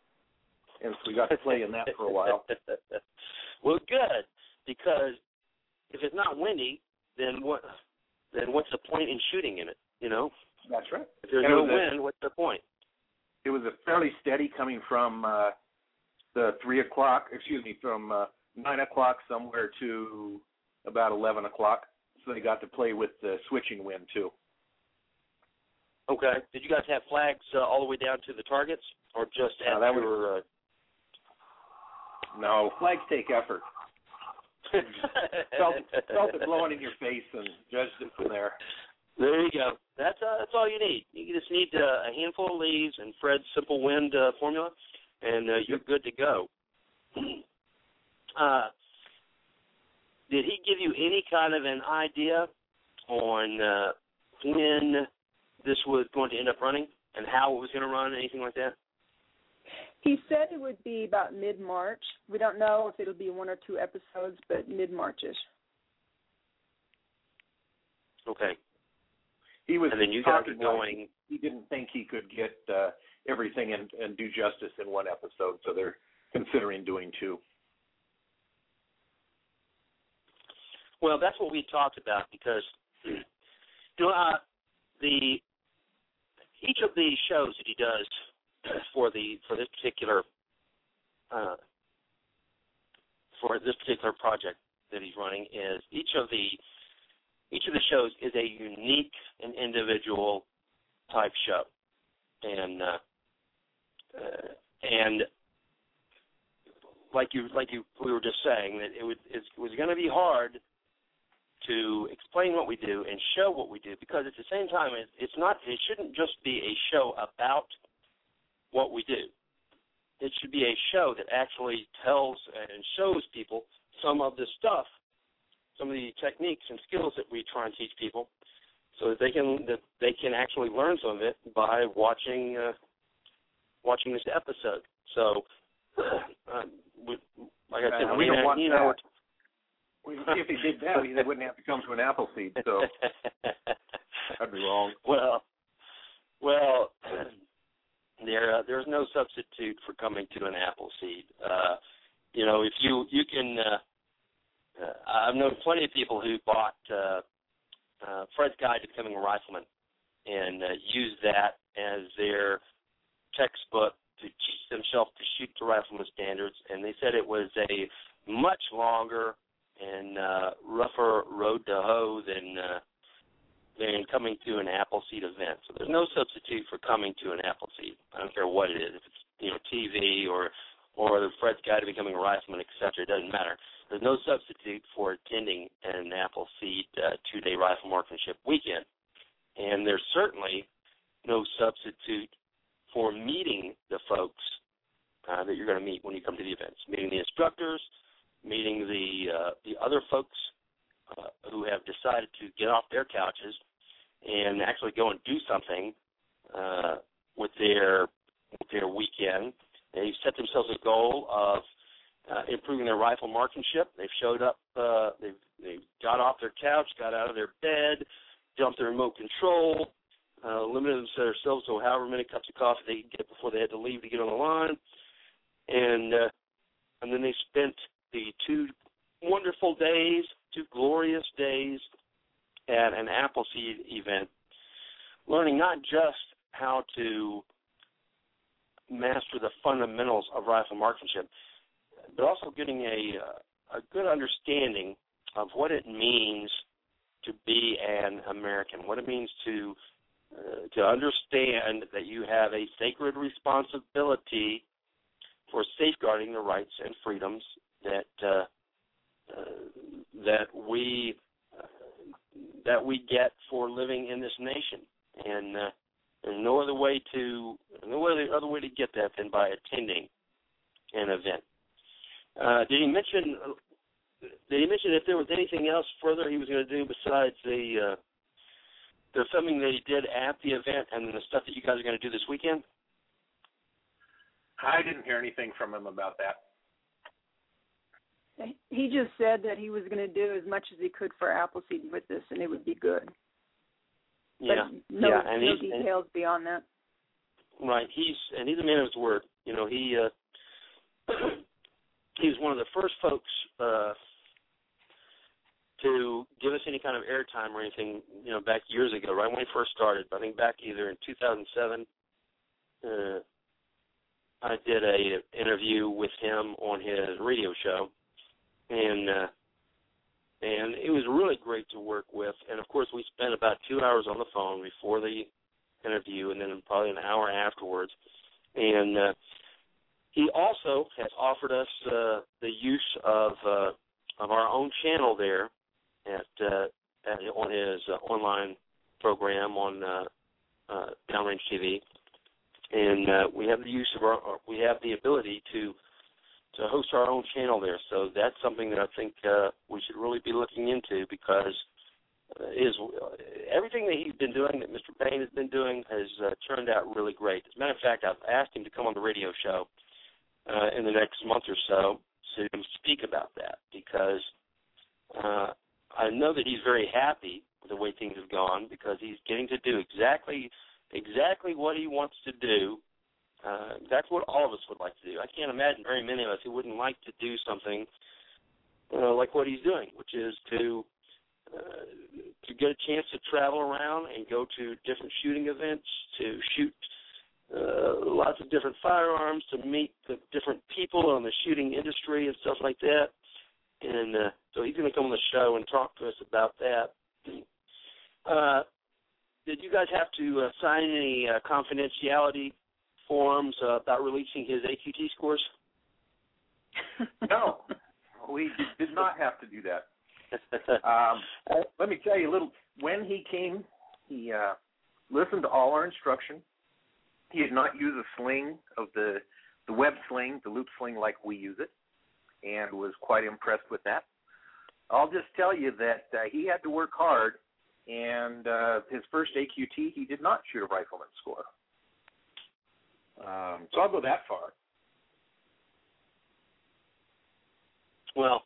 And so we got to play in that for a while. well, good because if it's not windy, then what? Then what's the point in shooting in it? You know. That's right. If there's And no was a- wind, what's the point? It was a fairly steady coming from uh, the three o'clock, excuse me, from uh, nine o'clock somewhere to about eleven o'clock. So they got to play with the switching wind too. Okay. Did you guys have flags uh, all the way down to the targets, or just No, at that was- your? Uh... No, flags take effort. Felt, felt it blowing in your face and judged it from there. There you go. That's uh, that's all you need. You just need uh, a handful of leaves and Fred's simple wind uh, formula, and uh, you're good to go. uh, did he give you any kind of an idea on uh, when this was going to end up running and how it was going to run, anything like that? He said it would be about mid March. We don't know if it'll be one or two episodes, but mid Marchish. Okay. He was And then you guys are talking like going. He didn't think he could get uh, everything and, and do justice in one episode, so they're considering doing two. Well, that's what we talked about because you know uh, the each of the shows that he does for the for this particular uh, for this particular project that he's running is each of the each of the shows is a unique and individual type show, and uh, uh, and like you like you we were just saying that it was it was going to be hard to explain what we do and show what we do because at the same time it, it's not it shouldn't just be a show about what we do. It should be a show that actually tells and shows people some of the stuff some of the techniques and skills that we try and teach people so that they can that they can actually learn some of it by watching uh, watching this episode so uh, we, like I said Uh, we Ian- don't want Ian and I were that. If he did that, they wouldn't have to come to an Appleseed. So that'd be wrong. well, well, there uh, there's no substitute for coming to an apple seed. Uh, you know, if you you can, uh, uh, I've known plenty of people who bought uh, uh, Fred's Guide to Becoming a Rifleman and uh, used that as their textbook to teach themselves to shoot to rifleman standards, and they said it was a much longer and uh, rougher road to hoe than uh, than coming to an Appleseed event. So there's no substitute for coming to an Appleseed. I don't care what it is, if it's you know TV or or the Fred's Guide to Becoming a Rifleman, etc. It doesn't matter. There's no substitute for attending an Appleseed uh, two-day rifle marksmanship weekend, and there's certainly no substitute for meeting the folks uh, that you're going to meet when you come to the events, meeting the instructors, meeting the uh, the other folks uh, who have decided to get off their couches and actually go and do something uh, with their with their weekend. They've set themselves a goal of uh, improving their rifle marksmanship. They've showed up. Uh, they've they got off their couch, got out of their bed, dumped their remote control, uh, limited themselves to however many cups of coffee they could get before they had to leave to get on the line, and uh, and then they spent the two wonderful days, two glorious days at an Appleseed event, learning not just how to master the fundamentals of rifle marksmanship, but also getting a uh, a good understanding of what it means to be an American, what it means to uh, to understand that you have a sacred responsibility for safeguarding the rights and freedoms that uh, uh, that we uh, that we get for living in this nation, and uh, there's no other way to no other other way to get that than by attending an event. Uh, did he mention? Did he mention if there was anything else further he was going to do besides the uh, the filming that he did at the event and the stuff that you guys are going to do this weekend? I didn't hear anything from him about that. He just said that he was going to do as much as he could for Appleseed with this, and it would be good. Yeah, but no, yeah, and no he's, and- details beyond that. Right. He's and he's a man of his word. You know, he uh he was one of the first folks uh to give us any kind of airtime or anything, you know, back years ago, right when he first started. I think back either in 2007, uh, I did a interview with him on his radio show, and uh, and it was really great to work with. And of course, we spent about two hours on the phone before the interview, and then probably an hour afterwards. And uh, he also has offered us uh, the use of uh, of our own channel there at, uh, at on his uh, online program on uh, uh, Downrange TV, and uh, we have the use of our we have the ability to to host our own channel there. So that's something that I think uh, we should really be looking into because uh, is uh, everything that he's been doing, that Mr. Bane has been doing, has uh, turned out really great. As a matter of fact, I've asked him to come on the radio show uh, in the next month or so to speak about that because uh, I know that he's very happy with the way things have gone because he's getting to do exactly exactly what he wants to do. Uh, that's what all of us would like to do. I can't imagine very many of us who wouldn't like to do something uh, like what he's doing, which is to uh, to get a chance to travel around and go to different shooting events, to shoot uh, lots of different firearms, to meet the different people in the shooting industry and stuff like that. And uh, so he's going to come on the show and talk to us about that. Uh, did you guys have to uh, sign any uh, confidentiality forms uh, about releasing his AQT scores? No, we did not have to do that. Um, let me tell you a little. When he came, he uh, listened to all our instruction. He did not use a sling of the the web sling, the loop sling like we use it, and was quite impressed with that. I'll just tell you that uh, he had to work hard, and uh, his first AQT, he did not shoot a rifleman score. Um, so I'll go that far. Well,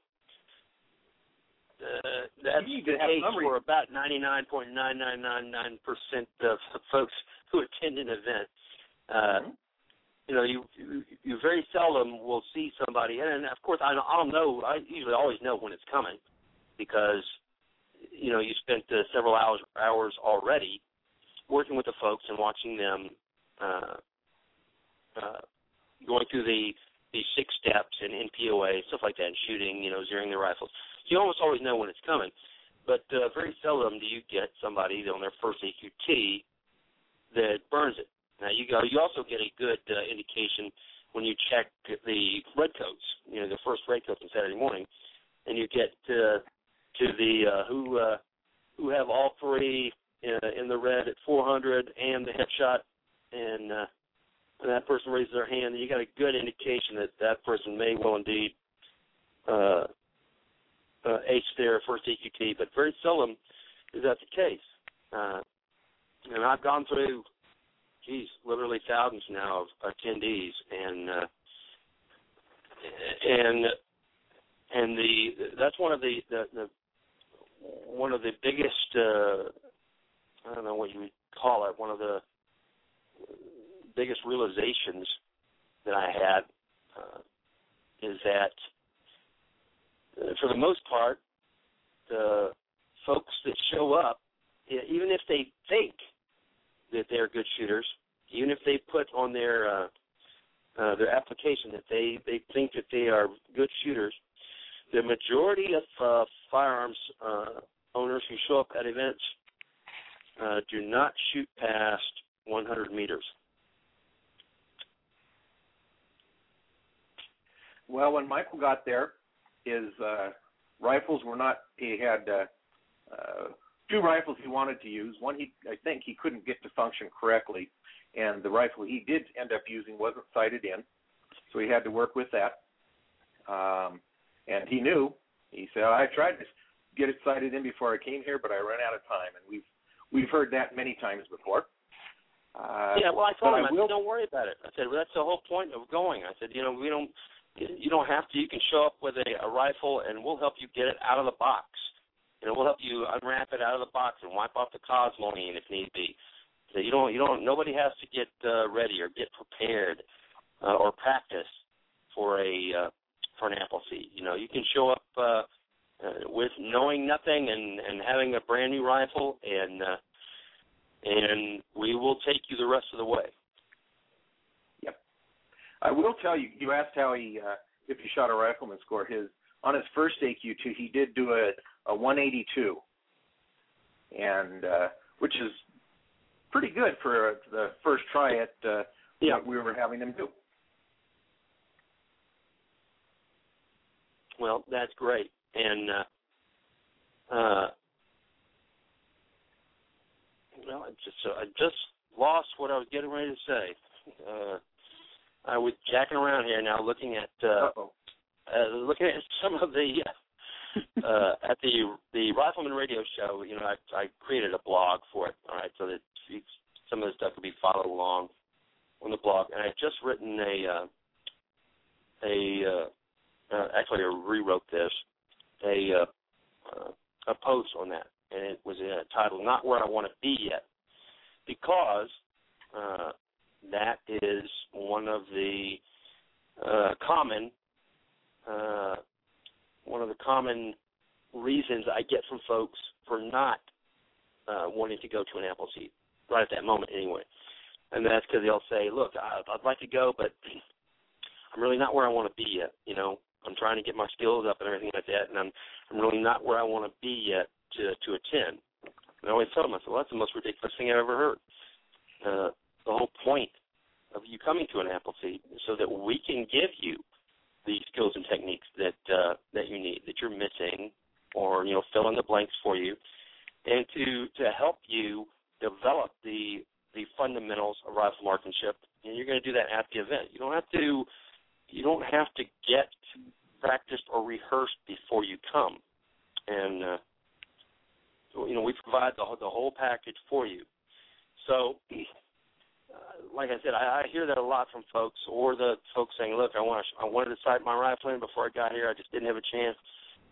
uh, that's You need the to have case some re- for about 99.9999% of folks who attend an event. Uh, Mhm. You know, you, you you very seldom will see somebody, and of course, I I don't know. I usually always know when it's coming because you know you spent uh, several hours hours already working with the folks and watching them uh, uh, going through the the six steps and NPOA stuff like that, and shooting, you know, zeroing their rifles. You almost always know when it's coming, but uh, very seldom do you get somebody on their first AQT that burns it. Now you go. You also get a good uh, indication when you check the red coats. You know, the first red coats on Saturday morning, and you get uh, to the uh, who uh, who have all three uh, in the red at 400 and the headshot, and uh, and that person raises their hand, and you got a good indication that that person may well indeed uh, uh, ace their first AQT, but very seldom is that the case. Uh, and I've gone through, geez, literally thousands now of attendees, and uh, and and the that's one of the, the, the one of the biggest uh, I don't know what you would call it, one of the biggest realizations that I had uh, is that uh, for the most part, the folks that show up, even if they think that they're good shooters, even if they put on their uh, uh, their application that they they think that they are good shooters, the majority of uh, firearms uh, owners who show up at events uh, do not shoot past 100 meters. Well, when Michael got there, his uh, rifles were not. He had uh, uh, two rifles he wanted to use. One he, I think, he couldn't get to function correctly, and the rifle he did end up using wasn't sighted in, so he had to work with that. Um, and he knew. He said, "I tried to get it sighted in before I came here, but I ran out of time." And we've we've heard that many times before. Uh, yeah, well, I told him, I I, will- said, don't worry about it. I said, well, that's the whole point of going. I said, you know, we don't, you don't have to. You can show up with a, a rifle, and we'll help you get it out of the box. You know, we'll help you unwrap it out of the box and wipe off the cosmoline if need be. That you don't you don't nobody has to get uh, ready or get prepared uh, or practice for a uh, for an Appleseed. You know, you can show up uh, uh, with knowing nothing and and having a brand new rifle, and uh, and we will take you the rest of the way. Yep, I will tell you. You asked how he, uh, if he shot a rifleman score. His on his first AQT, he did do a a 182, and uh, which is pretty good for the first try at uh, Yeah. what we were having him do. Well, that's great, and uh, uh, well, I just uh, I just lost what I was getting ready to say. Uh, I was jacking around here now, looking at uh, Uh-oh. uh, looking at some of the uh, at the the Rifleman Radio Show. You know, I I created a blog for it. All right, so that some of the stuff could be followed along on the blog, and I just written a uh, a uh, uh, actually I rewrote this a uh, uh, a post on that, and it was uh, titled "Not Where I Want to Be Yet," because uh, that is one of the uh, common uh, one of the common reasons I get from folks for not uh, wanting to go to an Appleseed right at that moment, anyway. And that's because they'll say, "Look, I, I'd like to go, but I'm really not where I want to be yet. You know, I'm trying to get my skills up and everything like that, and I'm I'm really not where I want to be yet to to attend." And I always tell them, I said, "Well, that's the most ridiculous thing I've ever heard." Uh, the whole point of you coming to an Appleseed is so that we can give you the skills and techniques that uh, that you need that you're missing, or you know, fill in the blanks for you, and to to help you develop the the fundamentals of rifle marksmanship. And you're going to do that at the event. You don't have to you don't have to get practiced or rehearsed before you come, and uh, you know we provide the the whole package for you. So uh, like I said, I, I hear that a lot from folks, or the folks saying, "Look, I want I wanted to sight my rifle in before I got here. I just didn't have a chance."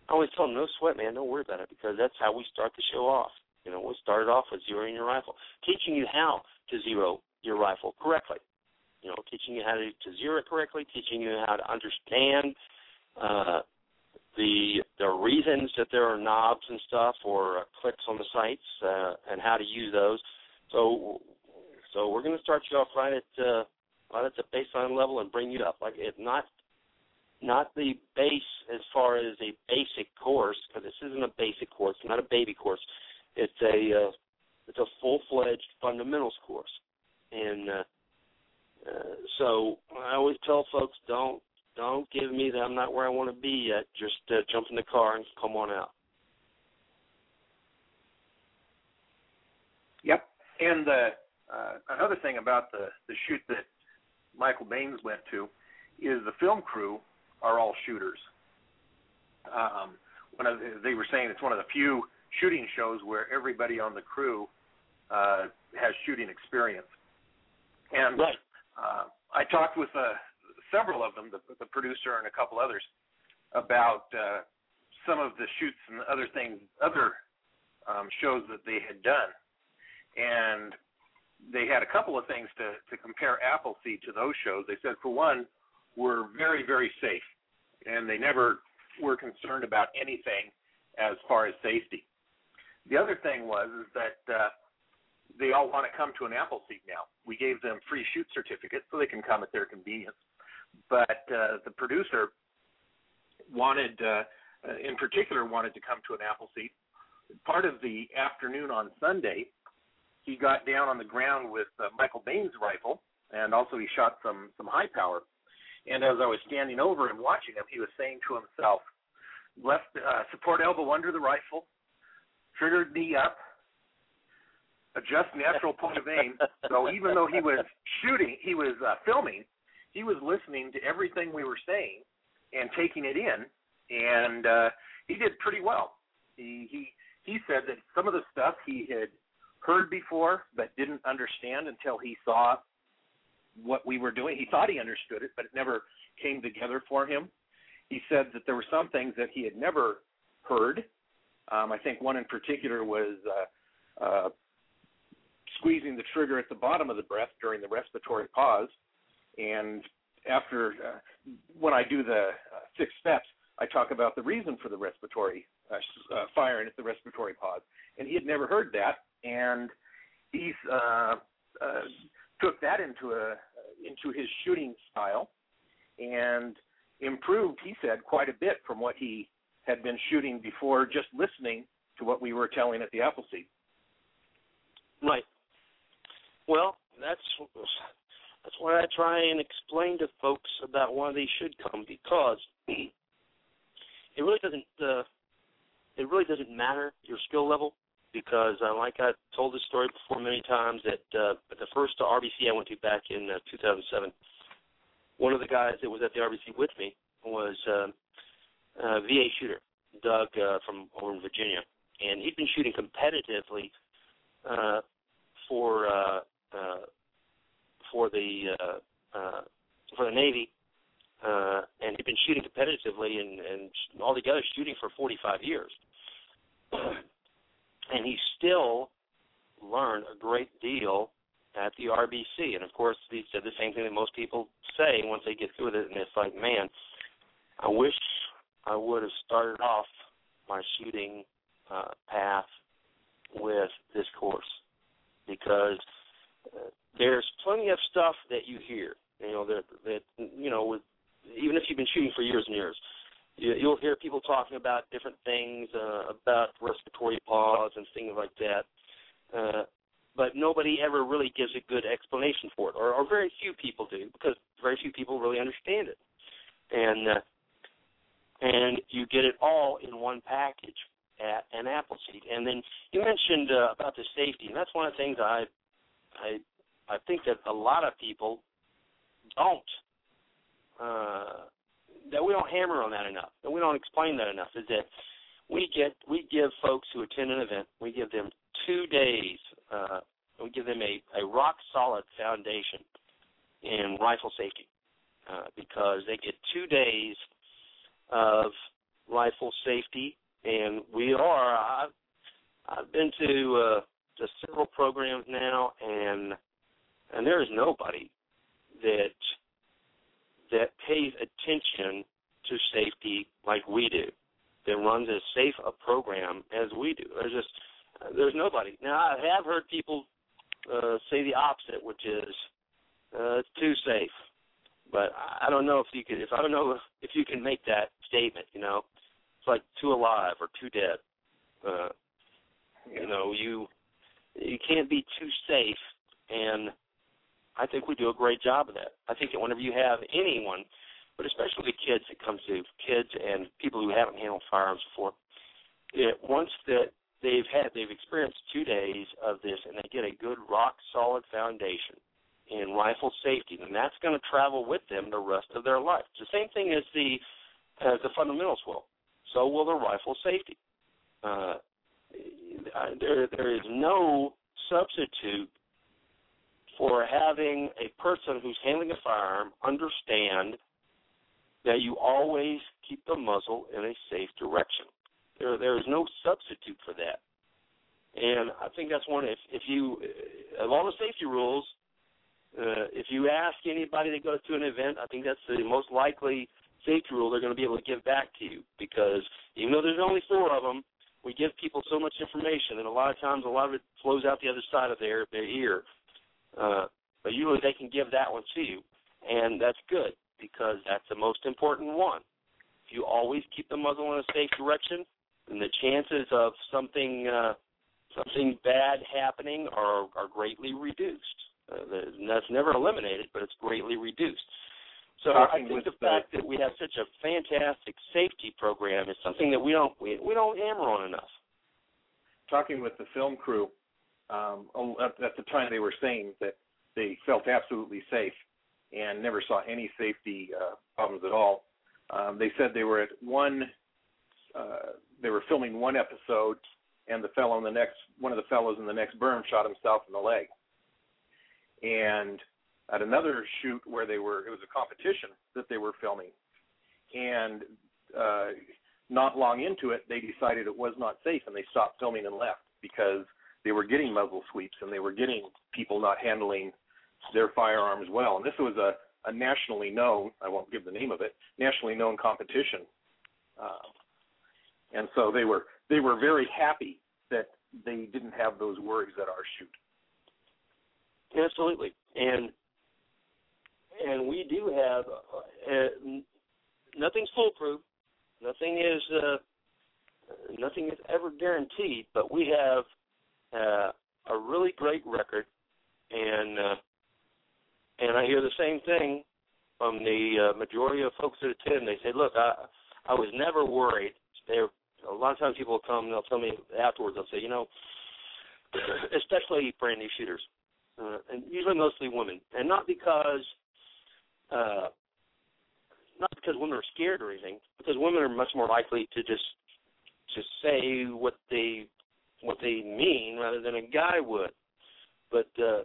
I always tell them, "No sweat, man. Don't worry about it, because that's how we start the show off. You know, we started off with zeroing your rifle, teaching you how to zero your rifle correctly. You know, teaching you how to, to zero it correctly, teaching you how to understand uh, the the reasons that there are knobs and stuff or uh, clicks on the sights uh, and how to use those. So so we're going to start you off right at uh, right at the baseline level and bring you up. Like it not not the base as far as a basic course because this isn't a basic course, not a baby course. It's a uh, it's a full fledged fundamentals course, and uh, uh, so I always tell folks don't don't give me that I'm not where I want to be yet. Just uh, jump in the car and come on out. Yep. And the uh, another thing about the the shoot that Michael Baines went to is the film crew are all shooters. Um, one of the, they were saying it's one of the few shooting shows where everybody on the crew uh, has shooting experience. And Right. uh, I talked with uh, several of them, the, the producer and a couple others, about uh, some of the shoots and other things, other um, shows that they had done, and they had a couple of things to to compare Appleseed to those shows. They said, for one, we're very very safe, and they never were concerned about anything as far as safety. The other thing was is that uh, they all want to come to an Appleseed now. We gave them free shoot certificates so they can come at their convenience. But uh, the producer wanted, uh, in particular, wanted to come to an Appleseed. Part of the afternoon on Sunday, he got down on the ground with uh, Michael Bane's rifle, and also he shot some some high power. And as I was standing over and watching him, he was saying to himself, "Left uh, support elbow under the rifle, trigger knee up, adjust natural point of aim." So even though he was shooting, he was uh, filming, he was listening to everything we were saying and taking it in, and uh, he did pretty well. He he he said that some of the stuff he had heard before but didn't understand until he saw what we were doing. He thought he understood it, but it never came together for him. He said that there were some things that he had never heard. Um, I think one in particular was uh, uh, squeezing the trigger at the bottom of the breath during the respiratory pause. And after, uh, when I do the uh, six steps, I talk about the reason for the respiratory uh, uh, firing at the respiratory pause. And he had never heard that, and he uh, uh, took that into a into his shooting style, and improved. He said quite a bit from what he had been shooting before, just listening to what we were telling at the Appleseed. Right. Well, that's that's why I try and explain to folks about why they should come because it really doesn't uh, it really doesn't matter your skill level because uh, like I told this story before many times that uh, at the first RBC I went to back in uh, 2007 one of the guys that was at the RBC with me was uh, a VA shooter Doug uh, from over in Virginia and he'd been shooting competitively uh, for uh, uh, for the uh, uh, for the Navy, uh, and he'd been shooting competitively and, and altogether shooting for 45 years. And he still learned a great deal at the RBC. And of course, he said the same thing that most people say once they get through with it, and it's like, man, I wish I would have started off my shooting uh, path with this course because uh, there's plenty of stuff that you hear. You know that that you know with even if you've been shooting for years and years, you'll hear people talking about different things uh, about respiratory pause and things like that. Uh, but nobody ever really gives a good explanation for it, or, or very few people do, because very few people really understand it. And uh, and you get it all in one package at an Appleseed. And then you mentioned uh, about the safety, and that's one of the things I I I think that a lot of people don't uh, that we don't hammer on that enough, that we don't explain that enough. Is that we get we give folks who attend an event, we give them two days, uh, we give them a, a rock solid foundation in rifle safety uh, because they get two days of rifle safety and we are. I've I've been to uh, to several programs now, and and there is nobody that that pays attention to safety like we do, that runs as safe a program as we do. There's just there's nobody. Now I have heard people uh, say the opposite, which is uh, it's too safe. But I don't know if you could. If I don't know if you can make that statement, you know, it's like too alive or too dead. Uh. You know, you you can't be too safe, and I think we do a great job of that. I think that whenever you have anyone, but especially the kids that come to kids and people who haven't handled firearms before, it, once that they've had they've experienced two days of this and they get a good rock solid foundation in rifle safety, then that's going to travel with them the rest of their life. It's the same thing as the the fundamentals will. So will the rifle safety. Uh, there there is no substitute for having a person who's handling a firearm understand that you always keep the muzzle in a safe direction. There there is no substitute for that. And I think that's one if if you of all the safety rules, uh, if you ask anybody that goes to an event, I think that's the most likely safety rule they're going to be able to give back to you because even though there's only four of them, we give people so much information, and a lot of times a lot of it flows out the other side of their their ear. Uh, but usually they can give that one to you, and that's good because that's the most important one. If you always keep the muzzle in a safe direction, then the chances of something uh, something bad happening are are greatly reduced. Uh, that's never eliminated, but it's greatly reduced. So I think the- fact that we have such a fantastic safety program is something that we don't we, we don't hammer on enough. talking with the film crew um, at, at the time, they were saying that they felt absolutely safe and never saw any safety uh, problems at all. Um, they said they were at one, uh, they were filming one episode, and the fellow in the next, one of the fellows in the next berm shot himself in the leg. And at another shoot where they were, it was a competition that they were filming, and uh, not long into it, they decided it was not safe and they stopped filming and left because they were getting muzzle sweeps and they were getting people not handling their firearms well. And this was a, a nationally known, I won't give the name of it, nationally known competition. Uh, and so they were they were very happy that they didn't have those worries at our shoot. Absolutely, and and we do have uh, uh, nothing's foolproof. Nothing is uh, nothing is ever guaranteed, but we have uh, a really great record, and uh, and I hear the same thing from the uh, majority of folks that attend. They say, "Look, I I was never worried." They're a lot of times people will come and they'll tell me afterwards. They'll say, "You know, especially brand new shooters, uh, and usually mostly women, and not because." Uh, not because women are scared or anything, because women are much more likely to just to say what they what they mean rather than a guy would. But uh,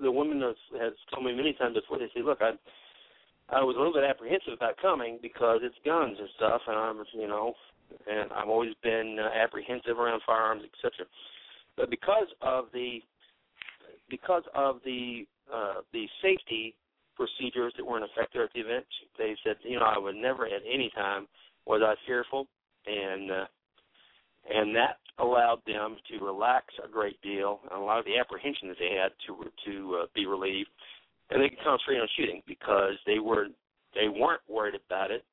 the woman has, has told me many times before. They say, "Look, I I was a little bit apprehensive about coming because it's guns and stuff, and I'm you know, and I've always been uh, apprehensive around firearms, etc. But because of the because of the uh, the safety procedures that were in effect there at the event, they said, you know, I would never at any time was I fearful, and uh, and that allowed them to relax a great deal, and a lot of the apprehension that they had to to uh, be relieved, and they could concentrate on shooting because they were they weren't worried about it.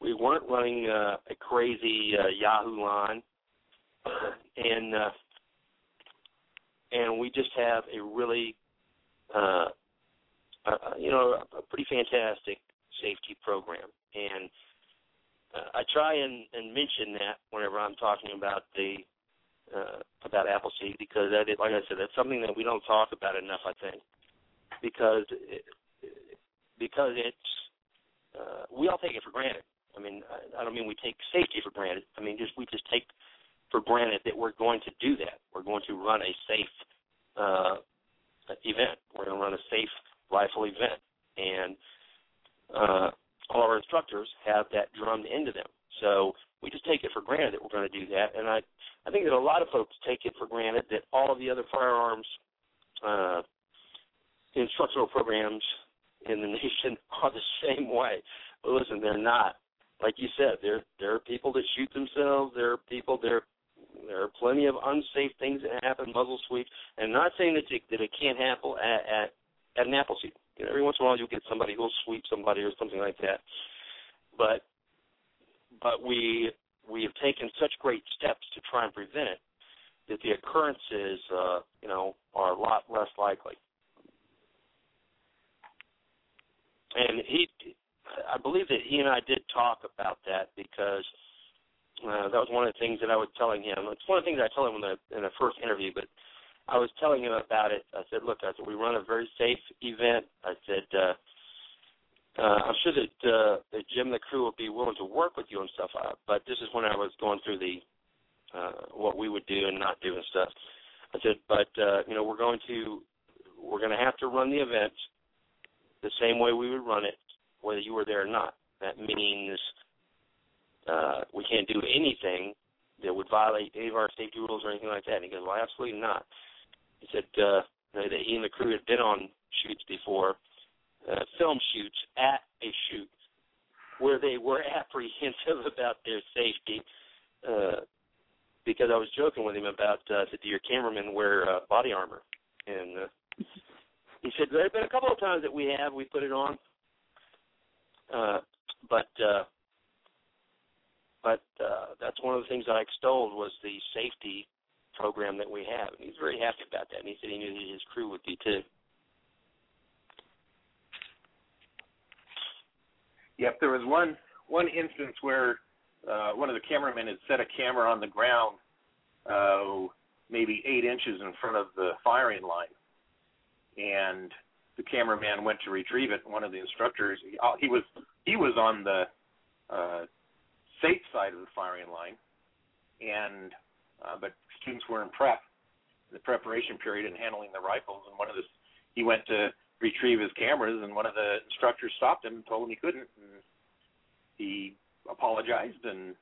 We weren't running uh, a crazy uh, Yahoo line, and uh, and we just have a really uh, uh, you know a pretty fantastic safety program. And uh, I try and, and mention that whenever I'm talking about the uh, about Appleseed because that is, like I said, that's something that we don't talk about enough. I think because it, because it's uh, we all take it for granted. I mean, I, I don't mean we take safety for granted. I mean, just we just take for granted that we're going to do that. We're going to run a safe uh, event. We're going to run a safe rifle event, and uh, all our instructors have that drummed into them. So we just take it for granted that we're going to do that, and I I think that a lot of folks take it for granted that all of the other firearms uh, instructional programs in the nation are the same way. But listen, they're not. Like you said, there there are people that shoot themselves. There are people there. There are plenty of unsafe things that happen, muzzle sweeps, and I'm not saying that it, that it can't happen at at, at an Appleseed. You know, every once in a while you'll get somebody who'll sweep somebody or something like that. But but we we have taken such great steps to try and prevent it that the occurrences uh, you know are a lot less likely. And he, I believe that he and I did talk about that because uh, that was one of the things that I was telling him. It's one of the things I told him in the in the first interview, but I was telling him about it. I said, "Look, I said we run a very safe event." I said, uh, uh, "I'm sure that uh, that Jim and the crew will be willing to work with you and stuff." Uh, but this is when I was going through the uh, what we would do and not do and stuff. I said, "But uh, you know, we're going to we're going to have to run the event the same way we would run it, whether you were there or not. That means uh, we can't do anything that would violate any of our safety rules or anything like that." And he goes, "Well, absolutely not." He said uh, that he and the crew had been on shoots before, uh, film shoots at a shoot where they were apprehensive about their safety. Uh, because I was joking with him about uh, the deer cameramen wear uh, body armor, and uh, he said there have been a couple of times that we have we put it on, uh, but uh, but uh, that's one of the things that I extolled was the safety program that we have. And he's very happy about that. And he said he knew that his crew would be too. Yep, there was one one instance where uh, one of the cameramen had set a camera on the ground, uh, maybe eight inches in front of the firing line, and the cameraman went to retrieve it. One of the instructors, he, uh, he was he was on the uh, safe side of the firing line, and uh, but students were in prep, the preparation period, and handling the rifles. And one of the he went to retrieve his cameras, and one of the instructors stopped him and told him he couldn't. And he apologized and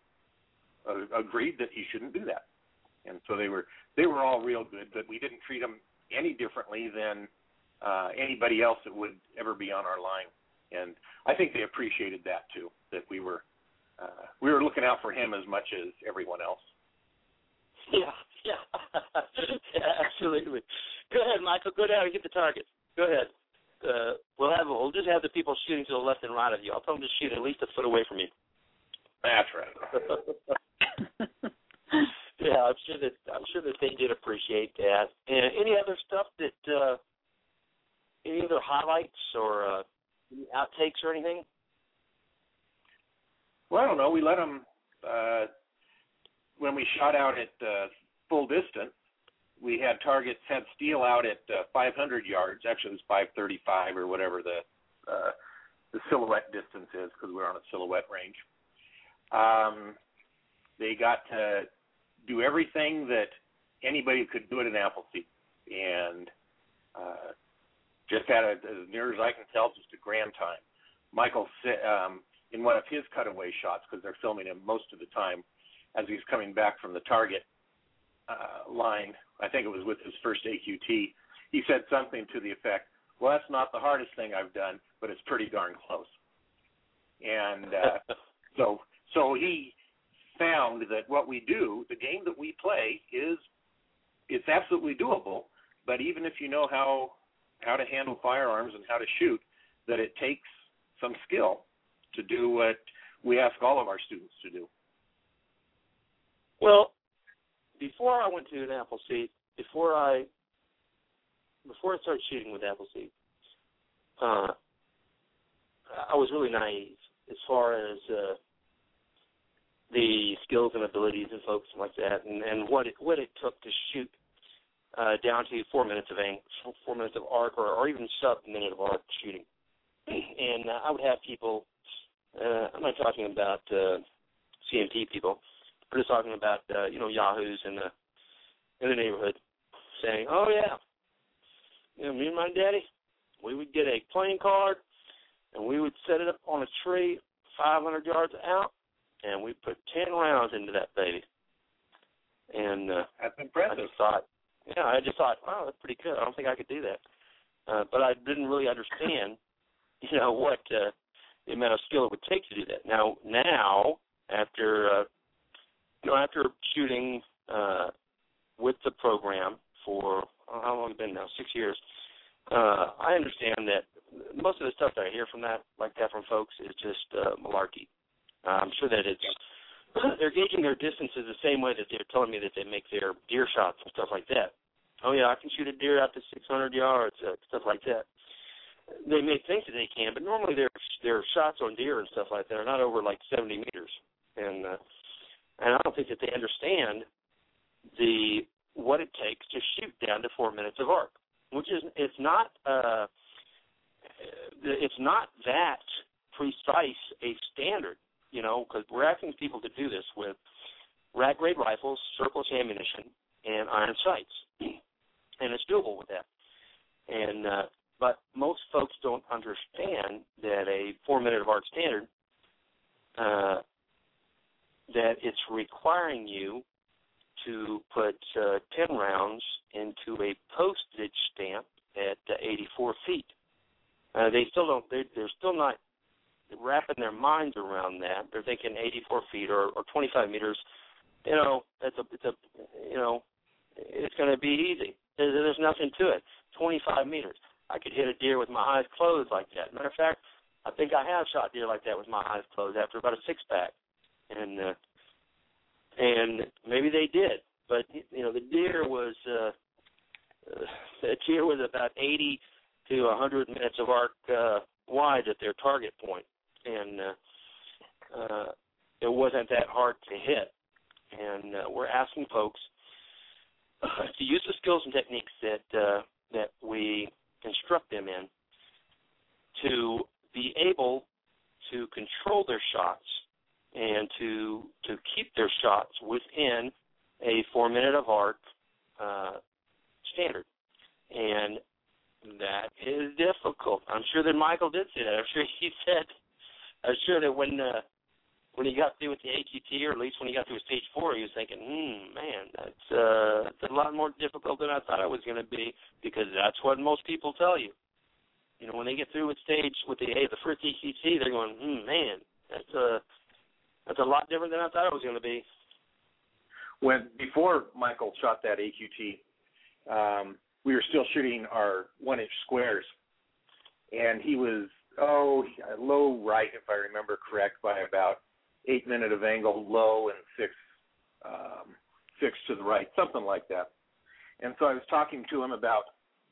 uh, agreed that he shouldn't do that. and so they were they were all real good. But we didn't treat them any differently than uh, anybody else that would ever be on our line, and I think they appreciated that too. That we were uh, we were looking out for him as much as everyone else. Yeah, yeah, yeah, absolutely. Go ahead, Michael. Go down and get the target. Go ahead. Uh, we'll have we'll just have the people shooting to the left and right of you. I'll tell them to shoot at least a foot away from you. That's right. yeah, I'm sure that I'm sure that they did appreciate that. And any other stuff that uh any other highlights or uh any outtakes or anything? Well, I don't know. We let them uh, when we shot out at uh, full distance. We had targets had steel out at uh, 500 yards. Actually, it was 535 or whatever the uh, the silhouette distance is because we're on a silhouette range. Um, they got to do everything that anybody could do at an Appleseed, and uh, just had a, as near as I can tell, just a grand time. Michael um, in one of his cutaway shots because they're filming him most of the time as he's coming back from the target uh, line. I think it was with his first AQT. He said something to the effect, "Well, that's not the hardest thing I've done, but it's pretty darn close." And uh, so, so he found that what we do, the game that we play, is it's absolutely doable. But even if you know how how to handle firearms and how to shoot, that it takes some skill to do what we ask all of our students to do. Well, before I went to an Appleseed, before I before I started shooting with Appleseed, uh, I was really naive as far as uh, the skills and abilities and folks like that, and, and what it what it took to shoot uh, down to four minutes of ang- four minutes of arc, or, or even sub minute of arc shooting. And uh, I would have people. Uh, I'm not talking about uh, CMP people. We're just talking about uh, you know yahoos in the in the neighborhood saying, "Oh yeah, you know me and my daddy, we would get a playing card and we would set it up on a tree 500 yards out, and we put 10 rounds into that baby." And uh, That's I just thought, yeah, I just thought, wow, that's pretty good. I don't think I could do that, uh, but I didn't really understand, you know, what uh, the amount of skill it would take to do that. Now, now after uh, you know, after shooting uh, with the program for oh, how long it been now? Six years. Uh, I understand that most of the stuff that I hear from that, like that, from folks, is just uh, malarkey. I'm sure that it's they're gauging their distances the same way that they're telling me that they make their deer shots and stuff like that. Oh yeah, I can shoot a deer out to 600 yards, uh, stuff like that. They may think that they can, but normally their their shots on deer and stuff like that are not over like 70 meters, and uh, and I don't think that they understand the what it takes to shoot down to four minutes of arc, which is it's not uh, it's not that precise a standard, you know, because we're asking people to do this with rack grade rifles, surplus ammunition, and iron sights, and it's doable with that. And uh, but most folks don't understand that a four minute of arc standard uh, that it's requiring you to put uh, 10 rounds into a postage stamp at uh, 84 feet. Uh, they still don't. They're, they're still not wrapping their minds around that. They're thinking 84 feet or, or 25 meters. You know, that's a. It's a. You know, it's going to be easy. There's, there's nothing to it. 25 meters. I could hit a deer with my eyes closed like that. Matter of fact, I think I have shot deer like that with my eyes closed after about a six pack and uh, and maybe they did, but you know the deer was uh, uh, the deer was about 80 to 100 minutes of arc uh, wide at their target point, and uh, uh, it wasn't that hard to hit. And uh, we're asking folks to use the skills and techniques that uh, that we instruct them in to be able to control their shots and to to keep their shots within a four minute of arc uh, standard, and that is difficult. I'm sure that Michael did say that. I'm sure he said. I'm sure that when uh, when he got through with the AQT, or at least when he got through stage four, he was thinking, "Hmm, man, that's uh, that's a lot more difficult than I thought it was going to be," because that's what most people tell you. You know, when they get through with stage with the hey, the first AQT, they're going, "Hmm, man, that's a that's a lot different than I thought it was going to be." When before Michael shot that AQT, um, we were still shooting our one inch squares, and he was oh low right if I remember correct by about eight minute of angle low and six um, six to the right, something like that. And so I was talking to him about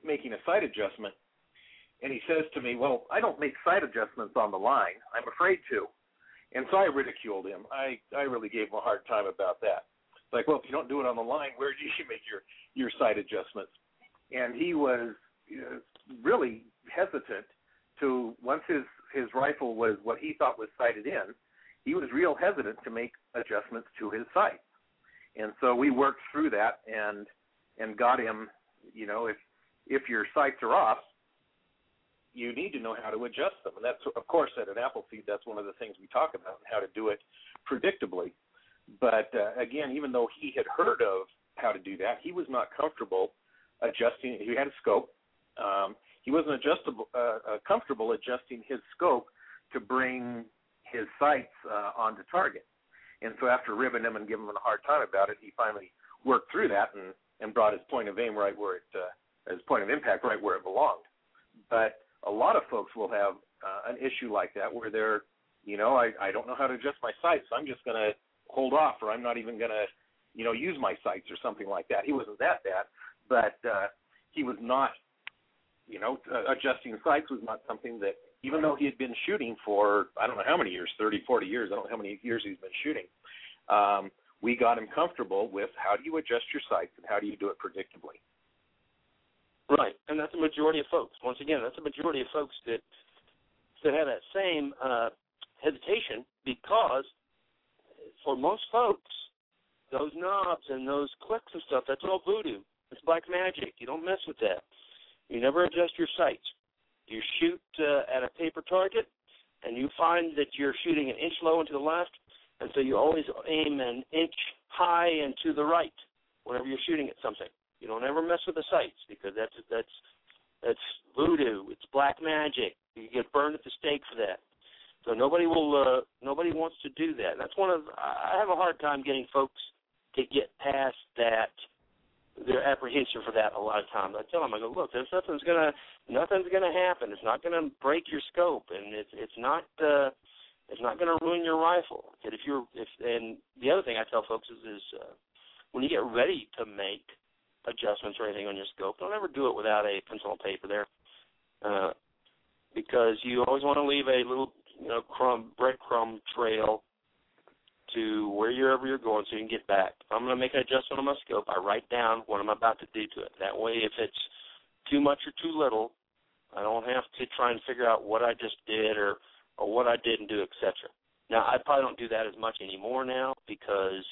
making a sight adjustment, and he says to me, "Well, I don't make sight adjustments on the line. I'm afraid to." And so I ridiculed him. I I really gave him a hard time about that. Like, well, if you don't do it on the line, where do you make your your sight adjustments? And he was uh, really hesitant to once his his rifle was what he thought was sighted in, he was real hesitant to make adjustments to his sights. And so we worked through that and and got him, you know, if if your sights are off, you need to know how to adjust them. And that's of course at an Appleseed, that's one of the things we talk about and how to do it predictably. But uh, again, even though he had heard of how to do that, he was not comfortable adjusting. He had a scope. Um, he wasn't adjustable, uh, uh, comfortable adjusting his scope to bring his sights uh, onto target. And so after ribbing him and giving him a hard time about it, he finally worked through that and, and brought his point of aim right where it, uh, his point of impact right where it belonged. But a lot of folks will have uh, an issue like that where they're, you know, I, I don't know how to adjust my sights, so I'm just going to hold off, or I'm not even going to, you know, use my sights or something like that. He wasn't that bad, but uh, he was not, you know, uh, adjusting sights was not something that even though he had been shooting for I don't know how many years, 30, 40 years, I don't know how many years he's been shooting. Um, we got him comfortable with how do you adjust your sights and how do you do it predictably. Right, and that's the majority of folks. Once again, that's the majority of folks that that have that same uh, hesitation because for most folks, those knobs and those clicks and stuff, that's all voodoo. It's black magic. You don't mess with that. You never adjust your sights. You shoot uh, at a paper target, and you find that you're shooting an inch low and to the left, and so you always aim an inch high and to the right whenever you're shooting at something. You don't ever mess with the sights because that's that's that's voodoo. It's black magic. You get burned at the stake for that. So nobody will uh, nobody wants to do that. That's one of I have a hard time getting folks to get past that their apprehension for that a lot of times. I tell them, I go, look, there's nothing's gonna nothing's gonna happen. It's not gonna break your scope, and it's it's not uh, it's not gonna ruin your rifle. And if you're if and the other thing I tell folks is is uh, when you get ready to make adjustments or anything on your scope, don't ever do it without a pencil and paper there, uh, because you always want to leave a little you know crumb breadcrumb trail to wherever you're going so you can get back. If I'm going to make an adjustment on my scope, I write down what I'm about to do to it. That way, if it's too much or too little, I don't have to try and figure out what I just did or or what I didn't do, etc. Now, I probably don't do that as much anymore now because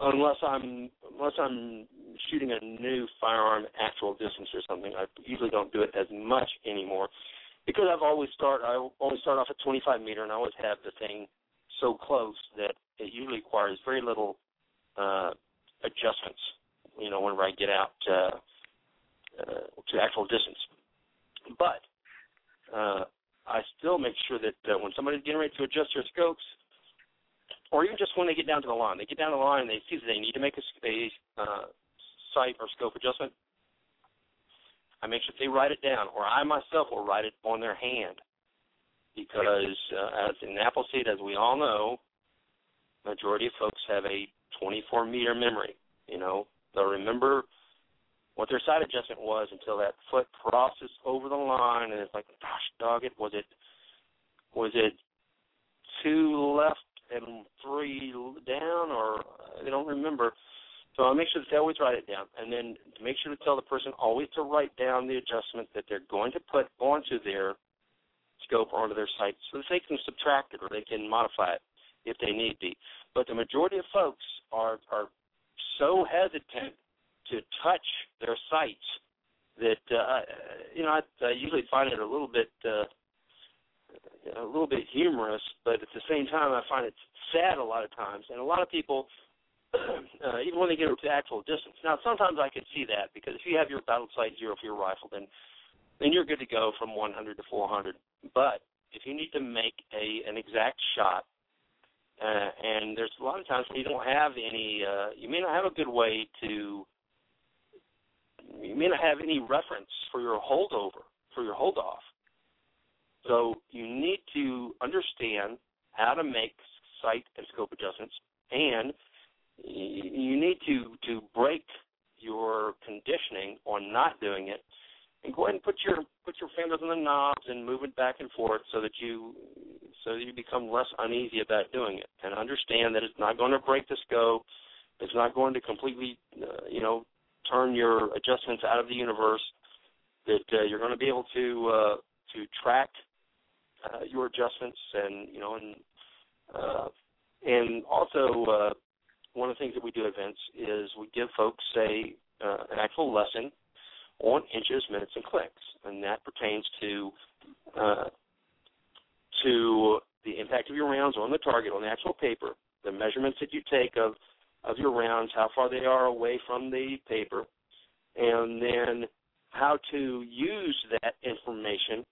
unless I'm unless I'm shooting a new firearm actual distance or something, I usually don't do it as much anymore because I've always start I always start off at 25 meter and I always have the thing so close that it usually requires very little uh, adjustments. You know, whenever I get out uh, uh, to actual distance, but uh, I still make sure that uh, when somebody's getting ready to adjust their scopes, or even just when they get down to the line, they get down the line and they see that they need to make a, a uh, sight or scope adjustment I make sure they write it down, or I myself will write it on their hand. Because uh, as in Appleseed, as we all know, majority of folks have a 24 meter memory. You know, they'll remember what their sight adjustment was until that foot crosses over the line, and it's like, gosh, dog it, was it, was it two left and three down, or they don't remember. So I'll make sure that they always write it down, and then make sure to tell the person always to write down the adjustment that they're going to put onto their scope or onto their sight, so that they can subtract it or they can modify it if they need be. But the majority of folks are are so hesitant to touch their sights that uh, you know I, I usually find it a little bit uh, a little bit humorous, but at the same time, I find it sad a lot of times. And a lot of people, uh, even when they get to actual distance. Now, sometimes I can see that because if you have your battle sight zero for your rifle, then then you're good to go from 100 to 400. But if you need to make a an exact shot, uh, and there's a lot of times when you don't have any, uh, you may not have a good way to, you may not have any reference for your holdover, for your hold off. So you need to understand how to make sight and scope adjustments, and you need to to break your conditioning on not doing it, and go ahead and put your put your fingers on the knobs and move it back and forth so that you so that you become less uneasy about doing it, and understand that it's not going to break the scope, it's not going to completely uh, you know turn your adjustments out of the universe. That uh, you're going to be able to uh, to track uh, your adjustments and you know and uh, and also uh, one of the things that we do at events is we give folks a uh, an actual lesson on inches, minutes, and clicks, and that pertains to uh, to the impact of your rounds on the target on the actual paper, the measurements that you take of of your rounds, how far they are away from the paper, and then how to use that information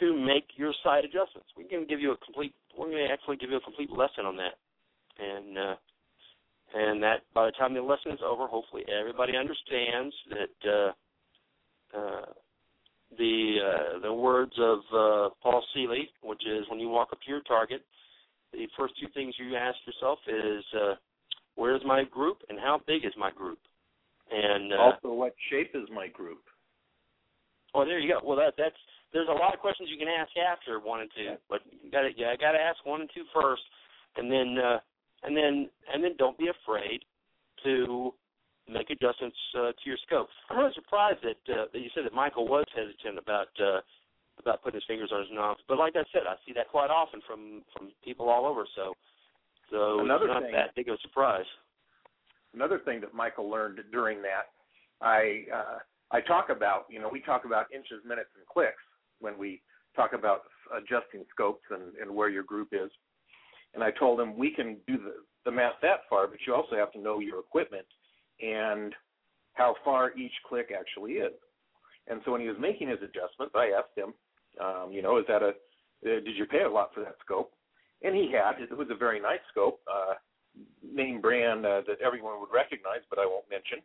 to make your sight adjustments. We can give you a complete. We're going to actually give you a complete lesson on that, and uh, and that by the time the lesson is over, hopefully everybody understands that uh, uh, the uh, the words of uh, Paul Seeley, which is when you walk up to your target, the first two things you ask yourself is uh, where's my group and how big is my group, and uh, also what shape is my group. Oh, there you go. Well, that that's there's a lot of questions you can ask after one and two, but you got to yeah, I got to ask one and two first, and then uh, and then and then don't be afraid to make adjustments uh, to your scope. I'm really surprised that uh, that you said that Michael was hesitant about uh, about putting his fingers on his knobs, but like I said, I see that quite often from from people all over. So so Another it's not thing- that big of a surprise. Another thing that Michael learned during that, I uh, I talk about, you know, we talk about inches, minutes, and clicks when we talk about adjusting scopes and, and where your group is. And I told him we can do the, the math that far, but you also have to know your equipment and how far each click actually is. And so when he was making his adjustments, I asked him, um, you know, is that a, uh, did you pay a lot for that scope? And he had. It was a very nice scope, uh, name brand uh, that everyone would recognize, but I won't mention.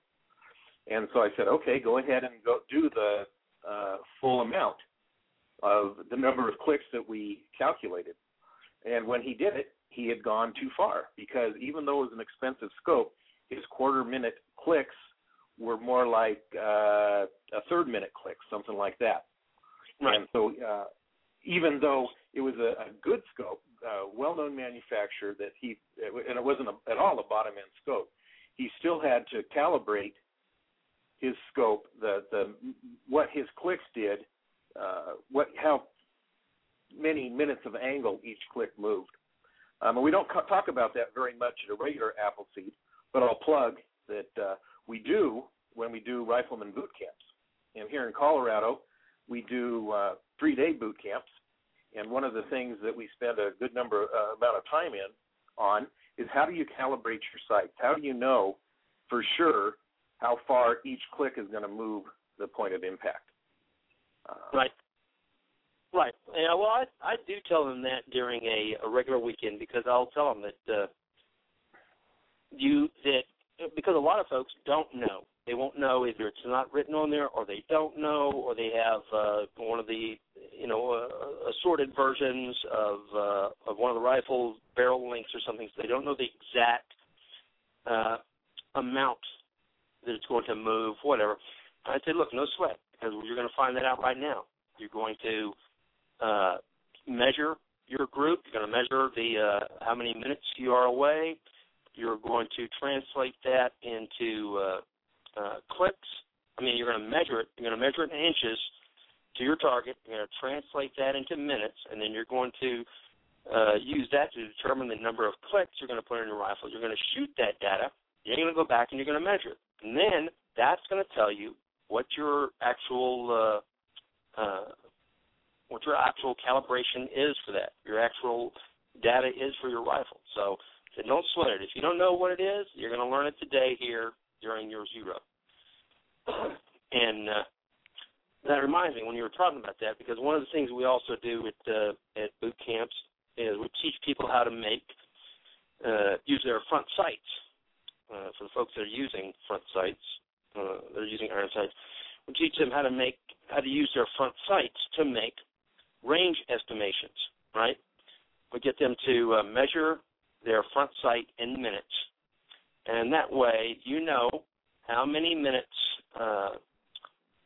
And so I said, okay, go ahead and go do the uh, full amount of the number of clicks that we calculated. And when he did it, he had gone too far because even though it was an expensive scope, his quarter minute clicks were more like uh, a third minute click, something like that. Right. And so, uh, even though it was a, a good scope, uh, well-known manufacturer that he, and it wasn't a, at all a bottom-end scope, he still had to calibrate his scope, the the what his clicks did, uh, what how many minutes of angle each click moved. Um, and we don't co- talk about that very much at a regular Appleseed, but I'll plug that uh, we do when we do rifleman boot camps. And here in Colorado, we do uh, three-day boot camps. And one of the things that we spend a good number uh, amount of time in on is how do you calibrate your sights? How do you know for sure how far each click is going to move the point of impact? Uh, Right. Right. Yeah. Well, I I do tell them that during a, a regular weekend because I'll tell them that uh, you that because a lot of folks don't know. They won't know either it's not written on there, or they don't know, or they have uh, one of the you know uh, assorted versions of uh, of one of the rifle barrel lengths or something. So they don't know the exact uh, amount that it's going to move, whatever. I say, look, no sweat, because you're going to find that out right now. You're going to uh, measure your group. You're going to measure the uh, how many minutes you are away. You're going to translate that into uh, uh, clicks. I mean, you're going to measure it. You're going to measure it in inches to your target. You're going to translate that into minutes, and then you're going to uh, use that to determine the number of clicks you're going to put in your rifle. You're going to shoot that data. You're going to go back and you're going to measure it, and then that's going to tell you what your actual uh, uh, what your actual calibration is for that. Your actual data is for your rifle. So, don't sweat it. If you don't know what it is, you're going to learn it today here during your zero. and uh, that reminds me when you were talking about that because one of the things we also do at uh, at boot camps is we teach people how to make uh, use their front sights. Uh, for the folks that are using front sights, uh, they're using iron sights. We teach them how to make how to use their front sights to make range estimations. Right? We get them to uh, measure their front sight in minutes, and that way you know how many minutes uh,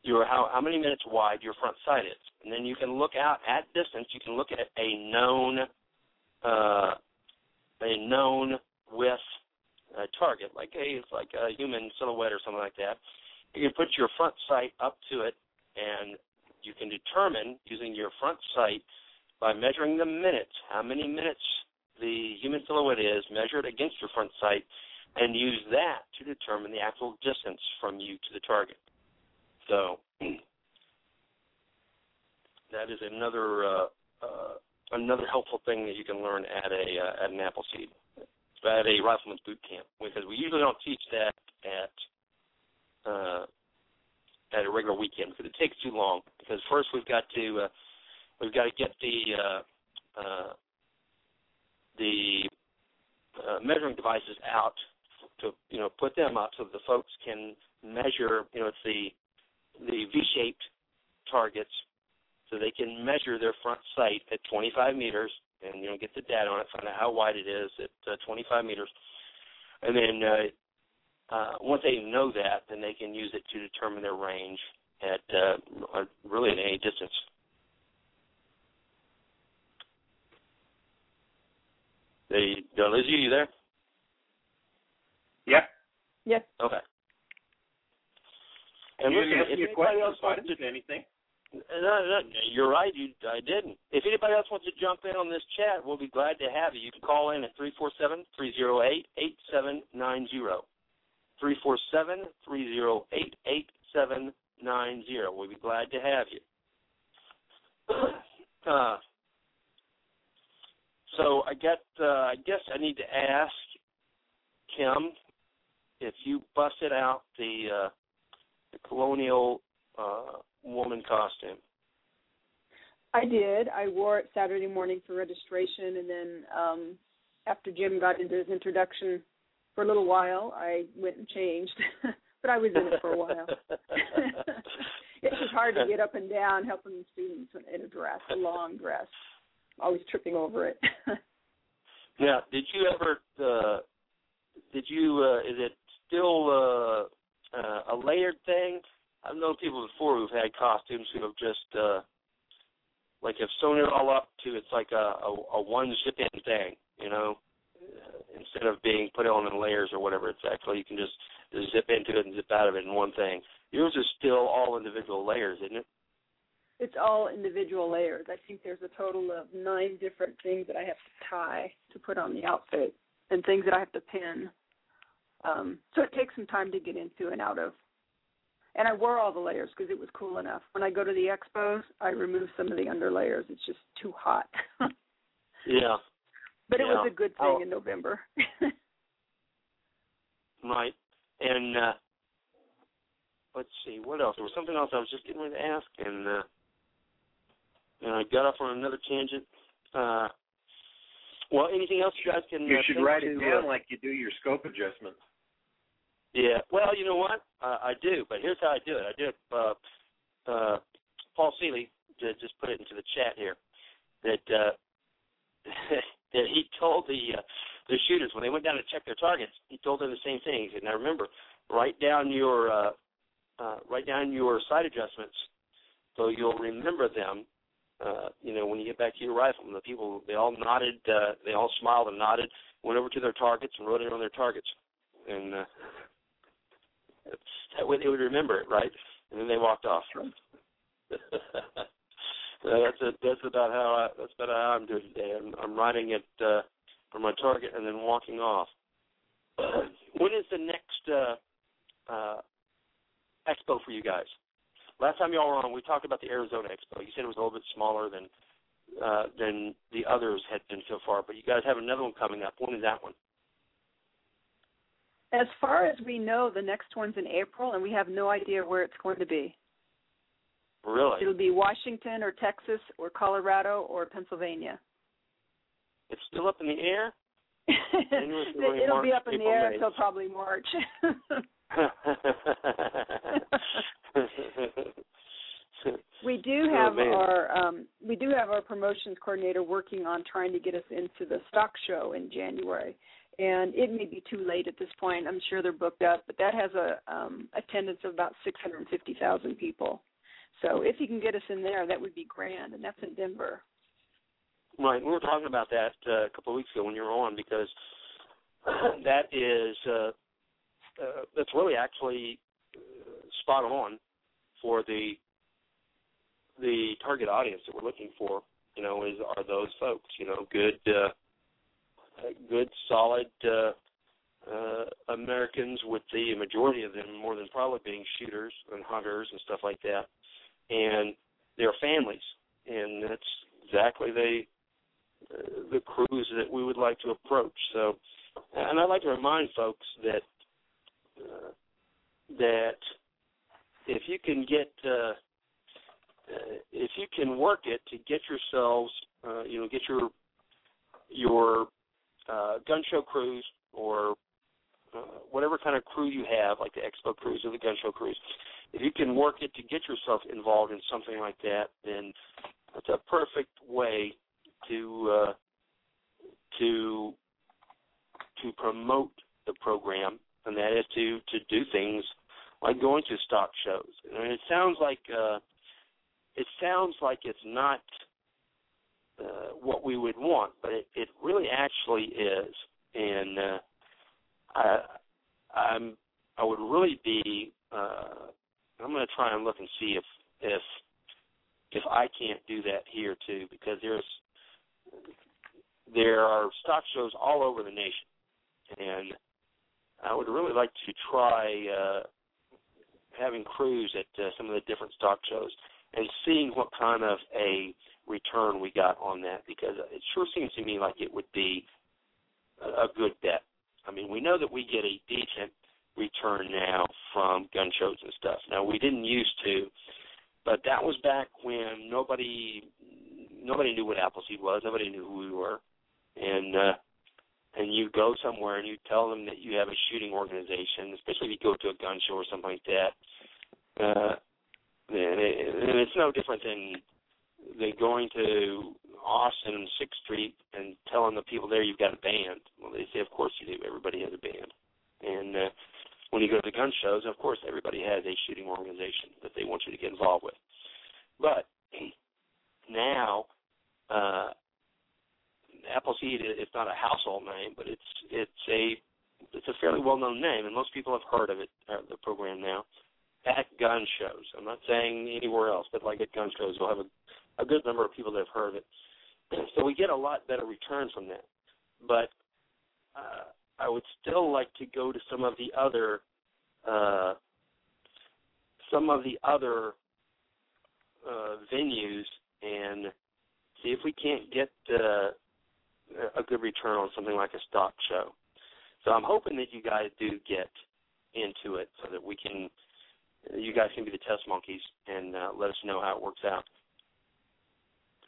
your how how many minutes wide your front sight is, and then you can look out at distance. You can look at a known uh, a known with a target, like a like a human silhouette or something like that. You can put your front sight up to it, and you can determine using your front sight by measuring the minutes, how many minutes the human silhouette is measure it against your front sight, and use that to determine the actual distance from you to the target. So that is another uh, uh, another helpful thing that you can learn at a uh, at an Appleseed, at a rifleman's boot camp, because we usually don't teach that at uh, at a regular weekend because it takes too long. Because first we've got to uh, we've got to get the uh, uh, the uh, measuring devices out to you know put them up so the folks can measure. You know, it's the the V-shaped targets so they can measure their front sight at 25 meters and you know get the data on it, find out how wide it is at uh, 25 meters, and then uh, uh, once they know that, then they can use it to determine their range at uh, really at any distance. They, Lizzie, you there? Yeah. Yes. Okay. And you listen, if anybody else so wants to say anything. No, no, you're right. You, I didn't. If anybody else wants to jump in on this chat, we'll be glad to have you. You can call in at three four seven three zero eight eight seven nine zero. Three four seven three zero eight eight seven nine zero. We'll be glad to have you. uh, so I get. Uh, I guess I need to ask Kim if you busted out the uh, the colonial. Uh, woman costume? I did. I wore it Saturday morning for registration, and then um after Jim got into his introduction for a little while, I went and changed. but I was in it for a while. it was hard to get up and down helping students in a dress, a long dress. Always tripping over it. yeah. Did you ever? Uh, did you? Uh, is it still uh, uh, a layered thing? I've known people before who've had costumes who have just uh like have sewn it all up to it's like a a, a one zip in thing, you know, instead of being put on in layers or whatever. It's actually you can just, just zip into it and zip out of it in one thing. Yours is still all individual layers, isn't it? It's all individual layers. I think there's a total of nine different things that I have to tie to put on the outfit, and things that I have to pin. Um, so it takes some time to get into and out of and I wore all the layers because it was cool enough. When I go to the expos, I remove some of the under layers. It's just too hot. yeah. But yeah. it was a good thing oh. in November. right. And uh let's see, what else? There was something else I was just getting ready to ask and uh and I got off on another tangent. Uh well, anything else you guys can You uh, should write it to, down uh, like you do your scope adjustments. Yeah. Well, you know what? Uh, I do, but here's how I do it. I do it. Uh, uh, Paul Seeley just put it into the chat here that uh, that he told the uh, the shooters when they went down to check their targets, he told them the same thing. He said, "Now remember, write down your uh, uh, write down your sight adjustments, so you'll remember them. Uh, you know, when you get back to your rifle." And the people they all nodded, uh, they all smiled and nodded, went over to their targets and wrote it on their targets, and uh, that way they would remember it, right? And then they walked off. so that's a, that's about how I, that's about how I'm doing today. I'm, I'm writing it uh, for my target and then walking off. when is the next uh, uh, expo for you guys? last time y'all were on, we talked about the Arizona Expo. You said it was a little bit smaller than uh, than the others had been so far, but you guys have another one coming up. When is that one? As far as we know, the next one's in April, and we have no idea where it's going to be. Really? It'll be Washington or Texas or Colorado or Pennsylvania. It's still up in the air. It'll be up in the air May. until probably March. we do Oh, have man. our um, we do have our promotions coordinator working on trying to get us into the stock show in January. And it may be too late at this point. I'm sure they're booked up, but that has a um, attendance of about 650,000 people. So if you can get us in there, that would be grand, and that's in Denver. Right, we were talking about that uh, a couple of weeks ago when you were on because that is uh, uh, that's really actually uh, spot on for the the target audience that we're looking for. You know, is are those folks? You know, good, uh, uh, good, solid uh, uh, Americans with the majority of them more than probably being shooters and hunters and stuff like that, and their families, and that's exactly the uh, the crews that we would like to approach. So, and I'd like to remind folks that uh, that if you can get uh, uh, if you can work it to get yourselves, uh, you know, get your your uh, gun show crews or uh, whatever kind of crew you have, like the expo crews or the gun show crews, if you can work it to get yourself involved in something like that, then that's a perfect way to uh, to to promote the program, and that is to to do things like going to stock shows. I And it sounds like uh, it sounds like it's not uh, what we would want, but it, it really actually is. And uh, I I'm I would really be uh, I'm going to try and look and see if if if I can't do that here too, because there's there are stock shows all over the nation, and I would really like to try uh, having crews at uh, some of the different stock shows and seeing what kind of a return we got on that, because it sure seems to me like it would be a good bet. I mean, we know that we get a decent return now from gun shows and stuff. Now we didn't used to, but that was back when nobody nobody knew what Appleseed was, nobody knew who we were, and uh, and you go somewhere and you tell them that you have a shooting organization, especially if you go to a gun show or something like that. Uh, and, it, and it's no different than than going to Austin Sixth Street and telling the people there you've got a band. Well, they say, of course you do. Everybody has a band. And uh, when you go to gun shows, of course everybody has a shooting organization that they want you to get involved with. But now, uh, Appleseed is not a household name, but it's it's a it's a fairly well known name, and most people have heard of it, uh, the program now, at gun shows. I'm not saying anywhere else, but like at gun shows, we'll have a, a good number of people that have heard it. So we get a lot better return from that. But uh, I would still like to go to some of the other uh, some of the other uh, venues and see if we can't get uh, a good return on something like a stock show. So I'm hoping that you guys do get into it so that we can, you guys can be the test monkeys and uh, let us know how it works out.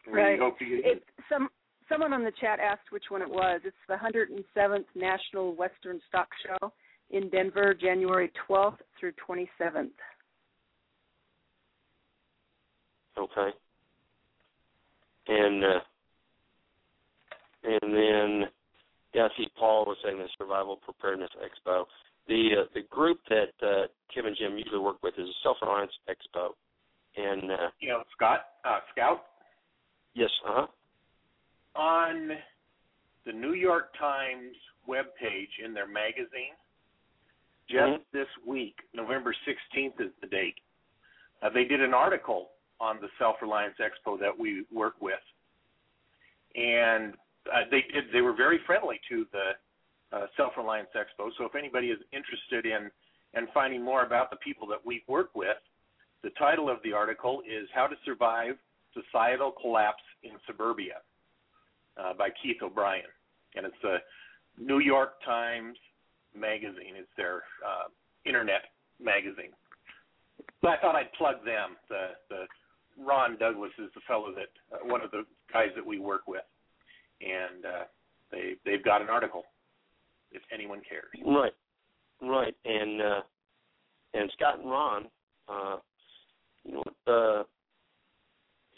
We Right. hope to get It, some someone on the chat asked which one it was. It's the 107th National Western Stock Show in Denver, January 12th through 27th. Okay. And uh, and then yeah, I see Paul was saying the Survival Preparedness Expo. The uh, the group that uh, Kim and Jim usually work with is Self Reliance Expo. And uh, you know, Scott, uh, Scout, yes, uh huh. on the New York Times webpage in their magazine, just Mhm. this week, November 16th is the date. Uh, they did an article on the Self Reliance Expo that we work with, and uh, they did. They were very friendly to the uh, Self Reliance Expo. So if anybody is interested in in finding more about the people that we work with, the title of the article is How to Survive Societal Collapse in Suburbia uh, by Keith O'Brien. And it's a New York Times magazine. It's their uh, internet magazine. But I thought I'd plug them. The, the Ron Douglas is the fellow that uh, one of the guys that we work with, and uh, they they've got an article if anyone cares. Right, right, and uh, and Scott and Ron, uh, you know, uh,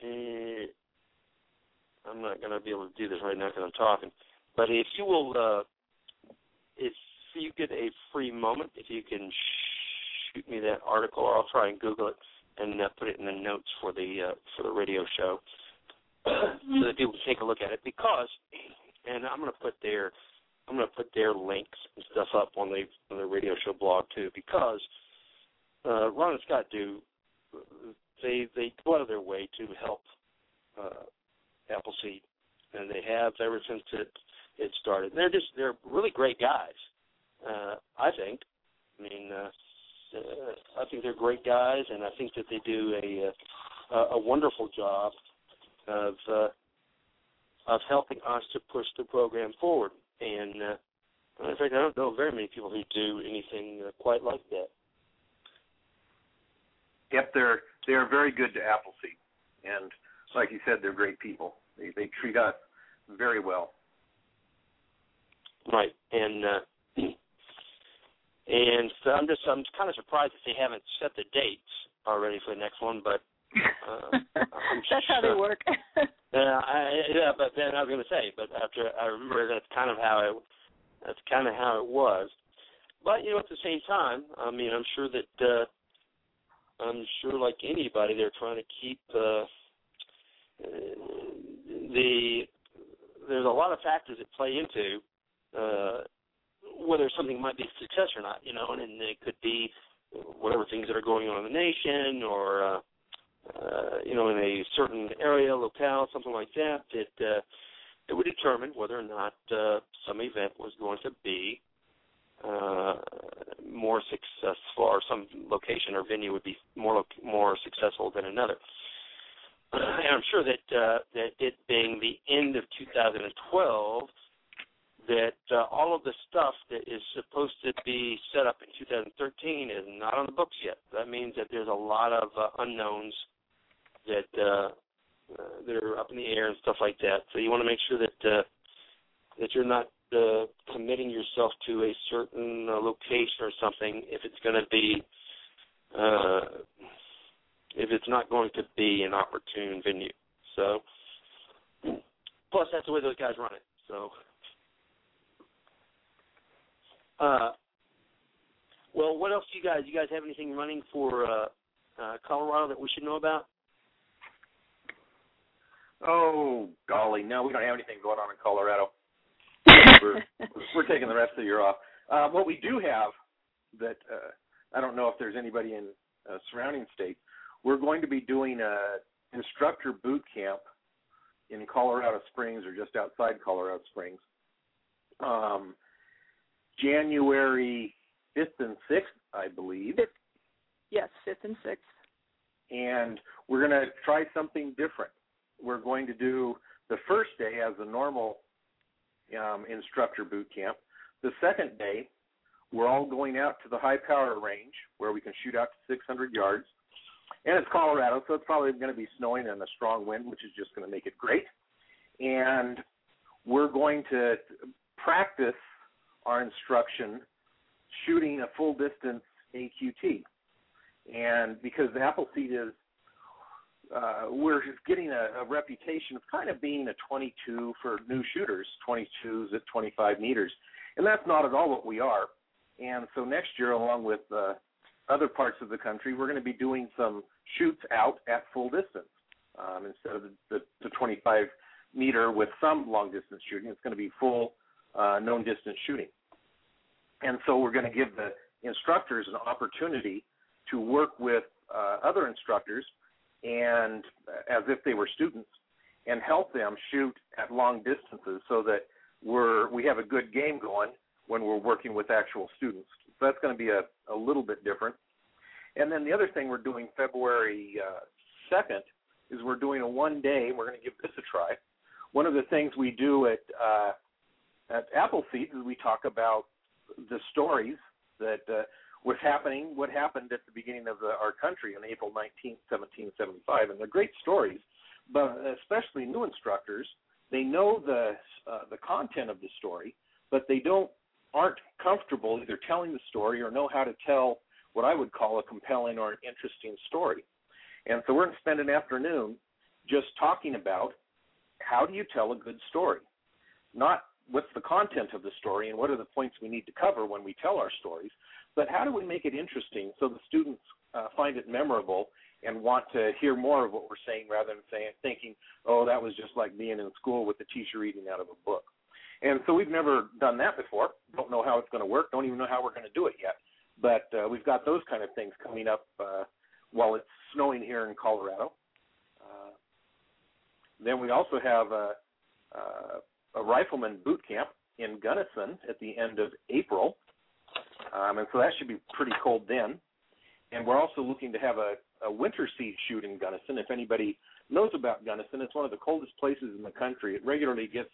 eh, I'm not going to be able to do this right now because I'm talking, but if you will, uh, if you get a free moment, if you can shoot me that article, or I'll try and Google it and uh, put it in the notes for the uh, for the radio show, so that people can take a look at it. Because, and I'm going to put their I'm going to put their links and stuff up on the on the radio show blog too. Because uh, Ron and Scott do they they go out of their way to help uh, Appleseed, and they have ever since it it started. They're just they're really great guys. Uh, I think. I mean, uh, uh, I think they're great guys, and I think that they do a a, a wonderful job of uh, of helping us to push the program forward. And uh, in fact, I don't know very many people who do anything uh, quite like that. Yep, they're they're very good to Appleseed, and like you said, they're great people. They they treat us very well. Right, and uh, and so I'm just I'm kind of surprised that they haven't set the dates already for the next one, but uh, That's how they work. Yeah, I, yeah, but then I was going to say, but after I remember that's kind of how it that's kind of how it was. But you know, at the same time, I mean, I'm sure that uh, I'm sure, like anybody, they're trying to keep uh, the there's a lot of factors that play into uh, whether something might be a success or not. You know, and, and it could be whatever things that are going on in the nation or uh, uh, you know in a certain area, locale, something like that. That uh, it would determine whether or not uh, some event was going to be uh, more successful, or some location or venue would be more more successful than another. And I'm sure that uh, that it being the end of 2012, that uh, all of the stuff that is supposed to be set up in 2013 is not on the books yet. That means that there's a lot of uh, unknowns that uh, uh, that are up in the air and stuff like that. So you want to make sure that uh, that you're not uh, committing yourself to a certain uh, location or something if it's going to be uh, if it's not going to be an opportune venue. So plus that's the way those guys run it. So uh well what else do you guys you guys have anything running for uh uh Colorado that we should know about? Oh golly, no, we don't have anything going on in Colorado. we're we're taking the rest of the year off. Uh, what we do have that uh, I don't know if there's anybody in uh, surrounding states. We're going to be doing a instructor boot camp in Colorado Springs or just outside Colorado Springs. Um, January 5th and 6th, I believe. yes, fifth and sixth. and we're going to try something different. We're going to do the first day as a normal um, instructor boot camp. The second day, we're all going out to the high power range where we can shoot out to 600 yards. And it's Colorado, so it's probably going to be snowing and a strong wind, which is just going to make it great. And we're going to practice our instruction shooting a full distance AQT and because the Appleseed is uh, we're getting a, a reputation of kind of being a 22 for new shooters, 22s at 25 meters, and that's not at all what we are. And so next year, along with uh, other parts of the country, we're going to be doing some shoots out at full distance um, instead of the, the, the 25 meter with some long distance shooting. It's going to be full uh, known distance shooting. And so we're going to give the instructors an opportunity to work with uh, other instructors and as if they were students and help them shoot at long distances so that we're we have a good game going when we're working with actual students. So that's going to be a, a little bit different. And then the other thing we're doing February uh, second is we're doing a one day. We're going to give this a try. One of the things we do at uh, at Appleseed is we talk about the stories that uh, was happening, what happened at the beginning of the, our country on April 19, 1775, and they're great stories. But especially new instructors, they know the uh, the content of the story, but they don't aren't comfortable either telling the story or know how to tell what I would call a compelling or an interesting story. And so we're going to spend an afternoon just talking about how do you tell a good story, not what's the content of the story and what are the points we need to cover when we tell our stories, but how do we make it interesting so the students uh, find it memorable and want to hear more of what we're saying rather than saying thinking, oh, that was just like being in school with the teacher reading out of a book. And so we've never done that before. Don't know how it's going to work. Don't even know how we're going to do it yet. But uh, we've got those kind of things coming up uh, while it's snowing here in Colorado. Uh, then we also have a, a, a rifleman boot camp in Gunnison at the end of April. Um, and so that should be pretty cold then. And we're also looking to have a, a winter seed shoot in Gunnison. If anybody knows about Gunnison, it's one of the coldest places in the country. It regularly gets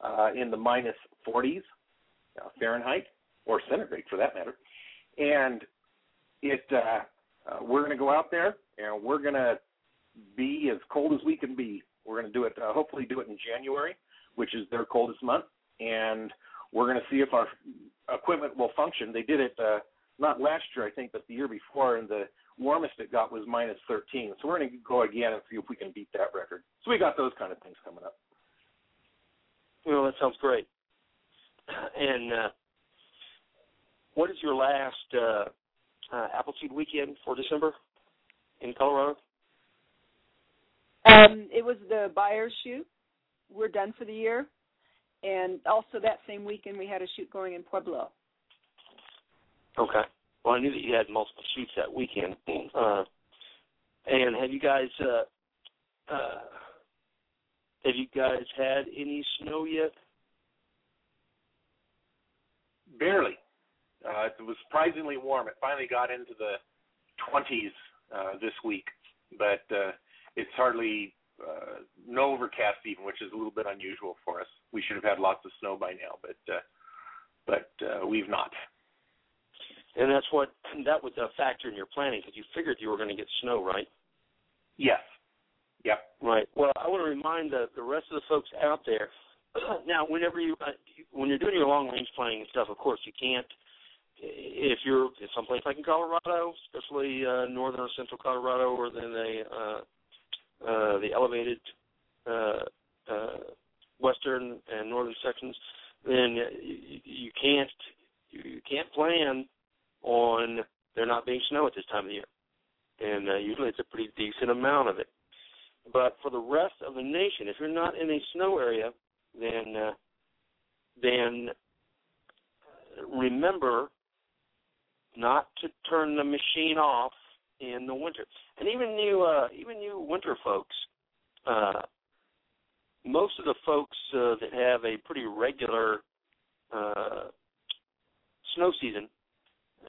uh, in the minus 40s uh, Fahrenheit or centigrade for that matter. And it uh, uh, we're going to go out there and we're going to be as cold as we can be. We're going to do it, uh, hopefully, do it in January, which is their coldest month, and we're going to see if our equipment will function. They did it uh, not last year, I think, but the year before, and the warmest it got was minus 13. So we're going to go again and see if we can beat that record. So we got those kind of things coming up. Well, that sounds great. And uh, what is your last uh, uh, Appleseed weekend for December in Colorado? Um, it was the buyer's shoot. We're done for the year, and also that same weekend we had a shoot going in Pueblo. Okay. Well, I knew that you had multiple shoots that weekend. Uh, and have you guys uh, uh, have you guys had any snow yet? Barely. Uh, it was surprisingly warm. It finally got into the 20s uh, this week, but uh, it's hardly uh, no overcast even, which is a little bit unusual for us. We should have had lots of snow by now, but uh, but uh, we've not. And that's what that was a factor in your planning because you figured you were going to get snow, right? Yes. Yep. Right. Well, I want to remind the the rest of the folks out there. now, whenever you uh, when you're doing your long range planning and stuff, of course you can't if you're in someplace like in Colorado, especially uh, northern or central Colorado, or then the uh, uh, the elevated uh, uh, western and northern sections, then you, you can't you can't plan on there not being snow at this time of year, and uh, usually it's a pretty decent amount of it. But for the rest of the nation, if you're not in a snow area, then uh, then remember not to turn the machine off in the winter. And even you, uh, even you winter folks, uh, most of the folks uh, that have a pretty regular uh, snow season,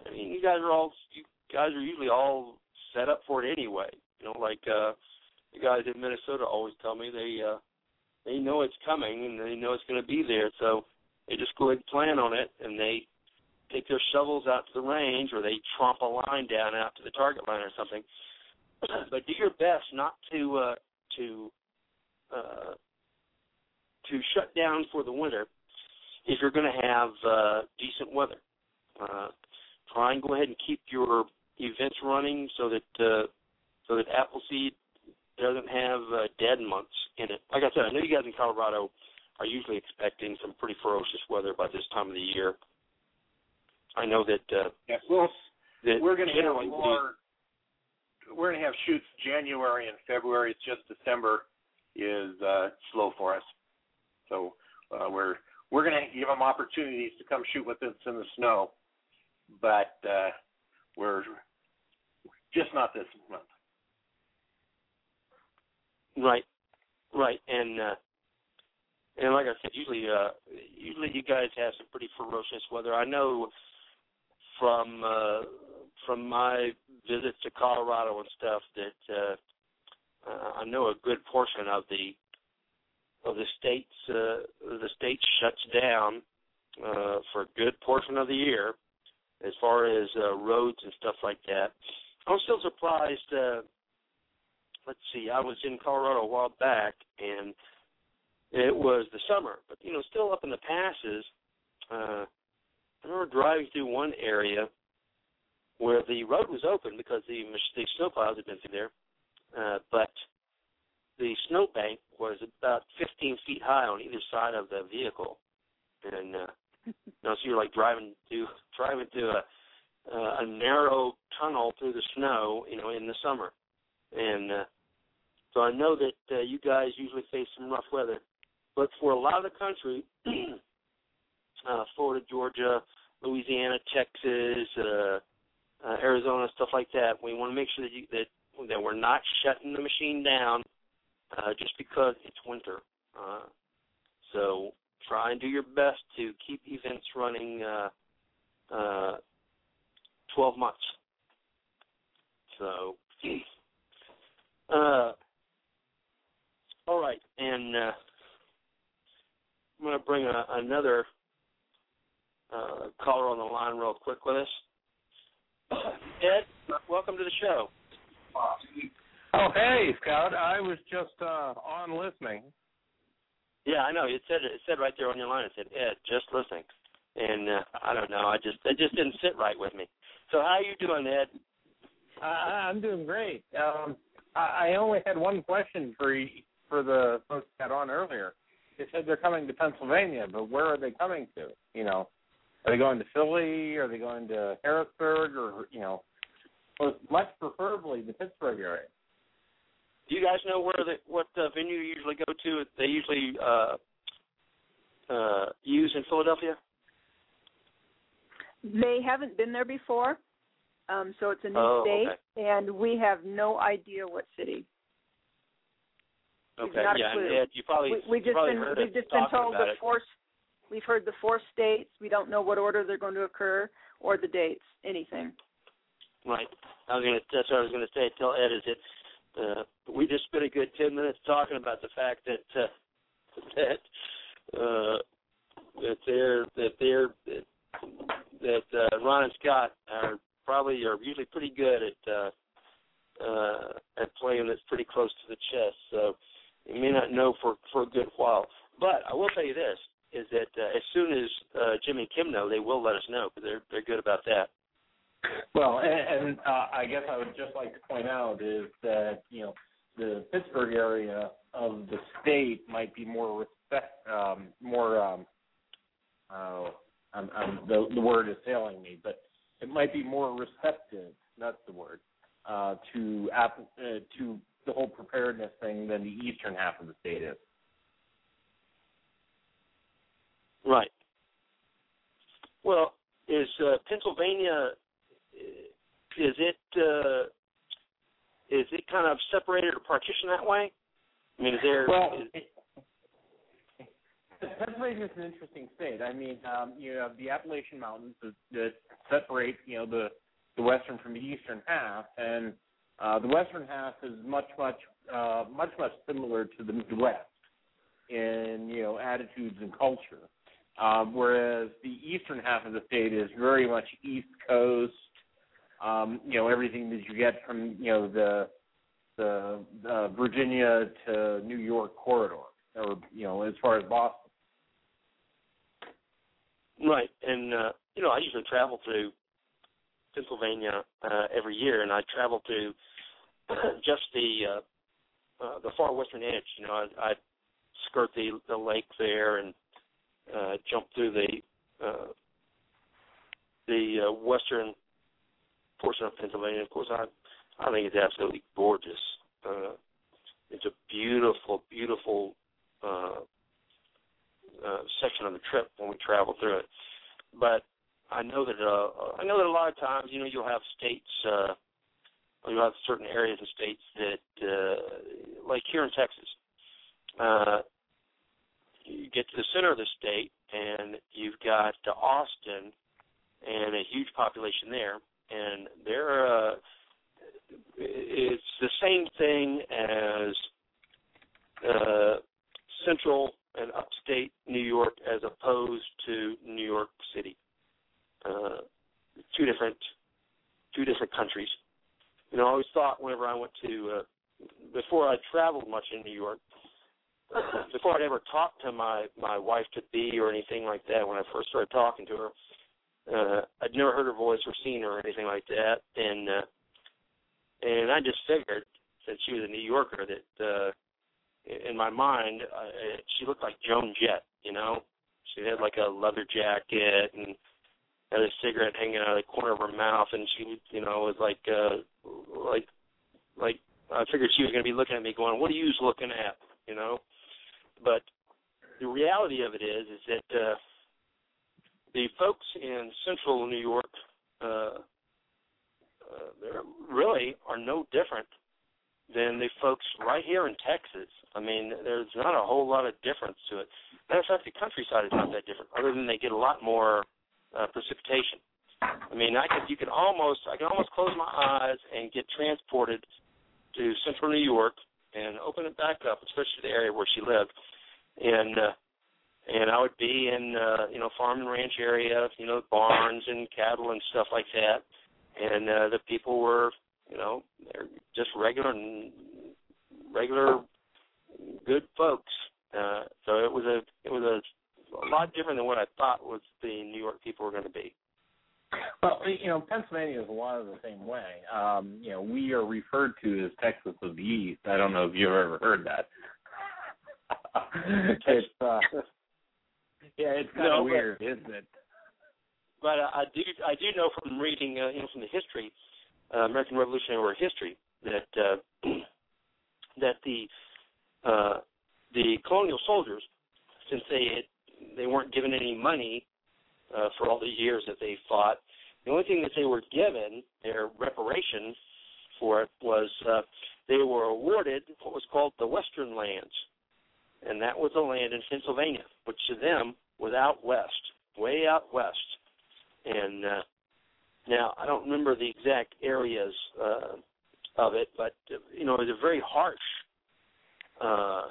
I mean, you guys are all, you guys are usually all set up for it anyway. You know, like uh, the guys in Minnesota always tell me they uh, they know it's coming and they know it's going to be there, so they just go ahead and plan on it, and they take their shovels out to the range or they tromp a line down out to the target line or something. but do your best not to uh, to uh, to shut down for the winter if you're going to have uh, decent weather. Uh, try and go ahead and keep your events running so that uh, so that Appleseed doesn't have uh, dead months in it. Like I said, I know you guys in Colorado are usually expecting some pretty ferocious weather by this time of the year. I know that. Uh, yes, well, that we're going to have more. We're going to have shoots January and February. It's just December is uh, slow for us. So uh, we're we're going to give them opportunities to come shoot with us in the snow, but uh, we're just not this month. Right, right, and uh, and like I said, usually uh, usually you guys have some pretty ferocious weather. I know from uh, from my visits to Colorado and stuff that uh, uh, I know a good portion of the of the states uh, the state shuts down uh, for a good portion of the year as far as uh, roads and stuff like that. I'm still surprised. Uh, let's see, I was in Colorado a while back, and it was the summer, but you know, still up in the passes. Uh, I remember driving through one area where the road was open because the the snowplows had been through there, uh, but the snowbank was about 15 feet high on either side of the vehicle, and uh, you know, so you're like driving to driving through a uh, a narrow tunnel through the snow, you know, in the summer, and uh, so I know that uh, you guys usually face some rough weather, but for a lot of the country, uh, Florida, Georgia, Louisiana, Texas, uh, uh, Arizona, stuff like that, we want to make sure that you, that that we're not shutting the machine down uh, just because it's winter. Uh, so try and do your best to keep events running uh, uh, 12 months. So, uh, all right, and uh, I'm going to bring a, another uh, caller on the line real quick with us. Ed, welcome to the show. Oh, hey, Scout. I was just uh, on listening. Yeah, I know. It said it said right there on your line. It said Ed, just listening, and uh, I don't know. I just it just didn't sit right with me. So how are you doing, Ed? Uh, I'm doing great. Um, I I only had one question for you, for the folks that had on earlier. They said they're coming to Pennsylvania, but where are they coming to? You know, are they going to Philly? Are they going to Harrisburg? Or you know, well, much preferably the Pittsburgh area. Do you guys know where the what uh, venue you usually go to? They usually uh, uh, use in Philadelphia. They haven't been there before, um, so it's a new Oh, state, okay. and we have no idea what city. Okay, yeah, Ed, you probably we, we've just probably been we've just been told about the it. four. We've heard the four states. We don't know what order they're going to occur or the dates. Anything. Right. I was gonna. That's what I was gonna say. Tell Ed is it. uh, we just spent a good ten minutes talking about the fact that uh, that uh, that they're that they're that, that uh, Ron and Scott are probably are usually pretty good at uh, uh, at playing that's pretty close to the chest. So you may not know for for a good while. But I will tell you this: is that uh, as soon as uh, and Kim know, they will let us know because they're they're good about that. Well, and, and uh, I guess I would just like to point out is that you know the Pittsburgh area of the state might be more respect, um, more. Um, uh, I'm, I'm, the the word is failing me, but it might be more receptive. That's the word uh, to app, uh, to the whole preparedness thing than the eastern half of the state is. Right. Well, is uh, Pennsylvania is it uh, is it kind of separated or partitioned that way? I mean, is there? Well, is, it, Pennsylvania is an interesting state. I mean, um, you have the Appalachian Mountains that, that separate, you know, the the western from the eastern half, and uh, the western half is much, much, uh, much, much similar to the Midwest in you know attitudes and culture, um, whereas the eastern half of the state is very much East Coast. Um, you know everything that you get from you know the the uh, Virginia to New York corridor, or you know as far as Boston. right, and uh, you know, I usually travel through Pennsylvania uh, every year, and I travel to just the uh, uh, the far western edge. You know, I, I skirt the the lake there and uh, jump through the uh, the uh, western portion of Pennsylvania. Of course, I I think it's absolutely gorgeous. Uh, it's a beautiful, beautiful uh, uh, section of the trip when we travel through it. But I know that uh, I know that a lot of times, you know, you'll have states, uh, you'll have certain areas of states that, uh, like here in Texas, uh, you get to the center of the state and you've got Austin and a huge population there, and they're uh, it's the same thing as uh, central and upstate New York as opposed to New York City. Uh, two different two different countries. You know, I always thought whenever I went to uh, before I traveled much in New York, before I'd ever talked to my my wife to be or anything like that, when I first started talking to her, uh, I'd never heard her voice or seen her or anything like that, and uh, and I just figured since she was a New Yorker that uh, in my mind uh, she looked like Joan Jett, you know. She had like a leather jacket and had a cigarette hanging out of the corner of her mouth, and she, you know, was like, uh, like, like I figured she was going to be looking at me, going, "What are you looking at?" You know. But the reality of it is, is that uh, the folks in Central New York, uh, uh, really are no different than the folks right here in Texas. I mean, there's not a whole lot of difference to it. Matter of fact, the countryside is not that different, other than they get a lot more uh, precipitation. I mean, I could you can almost I can almost close my eyes and get transported to Central New York and open it back up, especially the area where she lived, and uh, and I would be in uh, you know farm and ranch area, you know barns and cattle and stuff like that, and uh, the people were you know they're just regular regular good folks. Uh, so it was a it was a a lot different than what I thought was the New York people were going to be. Well, you know, Pennsylvania is a lot of the same way. Um, you know, we are referred to as Texas of the East. I don't know if you've ever heard that. it's uh, yeah, it's kind of No, but- weird, isn't it? But uh, I do I do know from reading uh, you know from the history, uh, American Revolutionary War history that uh, that the uh, the colonial soldiers, since they had, they weren't given any money uh, for all the years that they fought, the only thing that they were given their reparation for it was uh, they were awarded what was called the Western Lands, and that was the land in Pennsylvania, which to them was out west, way out west. And uh, now I don't remember the exact areas uh, of it, but you know, it was a very harsh uh,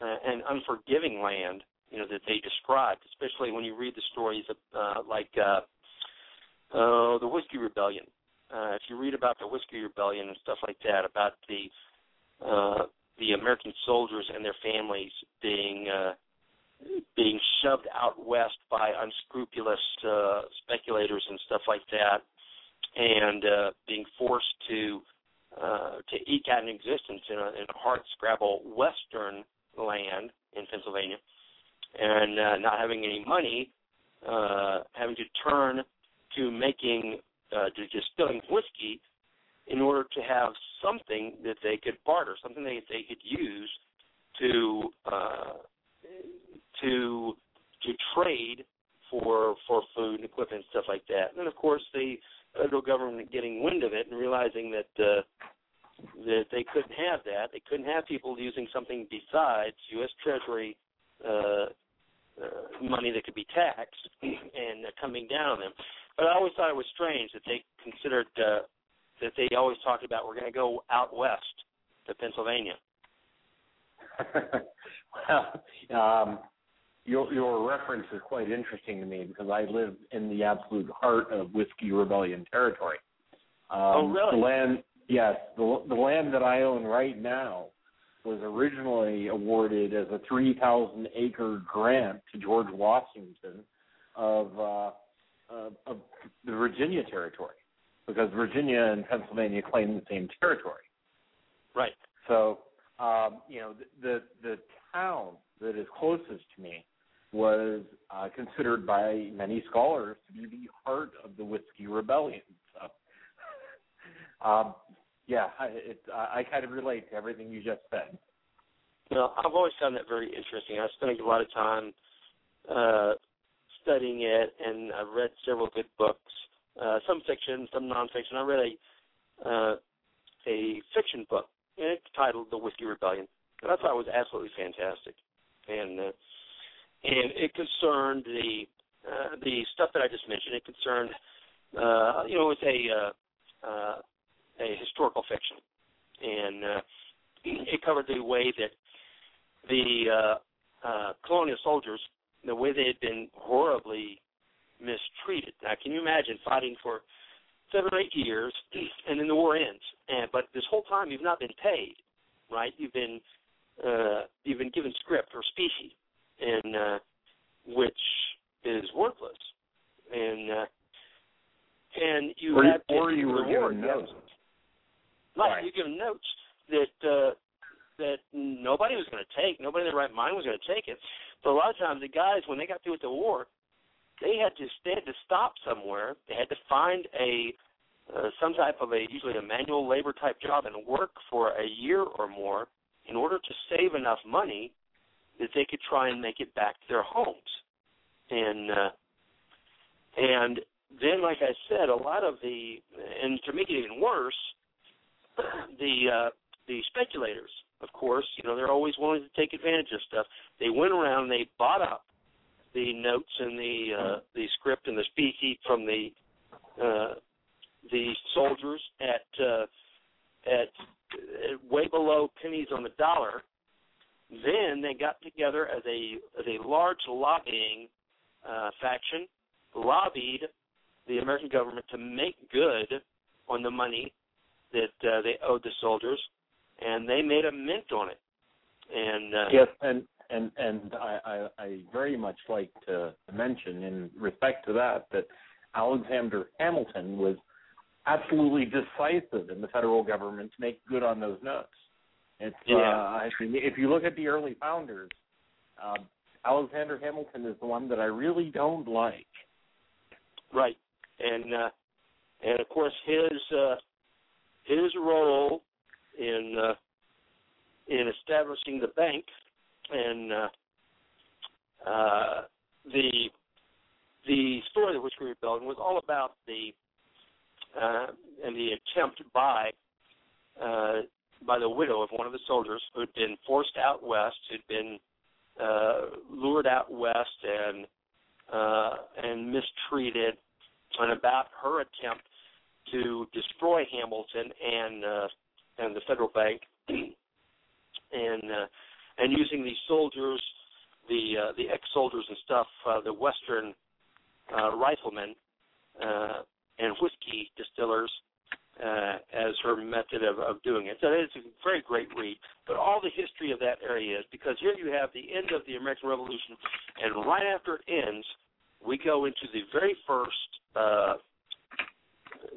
and unforgiving land, you know, that they described, especially when you read the stories of uh, like uh, uh, the Whiskey Rebellion. Uh, if you read about the Whiskey Rebellion and stuff like that, about the uh, the American soldiers and their families being uh, being shoved out west by unscrupulous uh, speculators and stuff like that, and uh, being forced to uh, to eke out an existence in a, in a hard scrabble western land in Pennsylvania, and uh, not having any money, uh, having to turn to making uh, to distilling whiskey in order to have something that they could barter, something that they could use to uh, to to trade for for food and equipment and stuff like that. And of course the federal government getting wind of it and realizing that uh, that they couldn't have that. They couldn't have people using something besides U.S. Treasury uh, uh, money that could be taxed and uh, coming down on them. But I always thought it was strange that they considered uh, that they always talked about we're going to go out west to Pennsylvania. well, um, your your reference is quite interesting to me because I live in the absolute heart of Whiskey Rebellion territory. Um, Oh, really? The land, yes, the the land that I own right now was originally awarded as a 3,000 acre grant to George Washington of uh, of, of the Virginia territory because Virginia and Pennsylvania claim the same territory. Right. So, um, you know, the, the the town that is closest to me was uh, considered by many scholars to be the heart of the Whiskey Rebellion. So, um, yeah, I, it, I, kind of relate to everything you just said. Well, I've always found that very interesting. I spent a lot of time uh, studying it, and I've read several good books, uh, some fiction, some nonfiction. I read a uh, a fiction book, and it's titled "The Whiskey Rebellion," and I thought it was absolutely fantastic. And uh, and it concerned the uh, the stuff that I just mentioned. It concerned, uh, you know, it's a uh, uh, a historical fiction, and uh, it covered the way that the uh, uh, colonial soldiers, the way they had been horribly mistreated. Now, can you imagine fighting for seven or eight years, and then the war ends, and but this whole time you've not been paid, right? You've been uh, you've been given script or specie, and uh, which is worthless, and uh, and you or, have to or you were given notes. Right. Right. You give them notes that uh, that nobody was going to take. Nobody in their right mind was going to take it. But a lot of times, the guys when they got through with the war, they had to they had to stop somewhere. They had to find a uh, some type of a usually a manual labor type job and work for a year or more in order to save enough money that they could try and make it back to their homes. And uh, and then, like I said, a lot of the and to make it even worse, the uh, the speculators, of course, you know, they're always willing to take advantage of stuff. They went around and they bought up the notes and the uh, the script and the specie from the uh, the soldiers at uh, at way below pennies on the dollar. Then they got together as a as a large lobbying uh, faction, lobbied the American government to make good on the money that uh, they owed the soldiers, and they made a mint on it. And uh, Yes, and and and I, I I very much like to mention in respect to that that Alexander Hamilton was absolutely decisive in the federal government to make good on those notes. It's Yeah. uh, I mean, if you look at the early founders, uh, Alexander Hamilton is the one that I really don't like. Right, and uh, and of course his uh, his role in uh, in establishing the bank and uh, uh, the the story that which we were building was all about the uh, and the attempt by uh, by the widow of one of the soldiers who had been forced out west, who'd been uh, lured out west and uh, and mistreated, and about her attempt to destroy Hamilton and uh, and the federal bank, and uh, and using these soldiers, the uh, the ex-soldiers and stuff, uh, the Western uh, riflemen uh, and whiskey distillers uh, as her method of, of doing it. So it's a very great read. But all the history of that area is because here you have the end of the American Revolution, and right after it ends, we go into the very first, uh,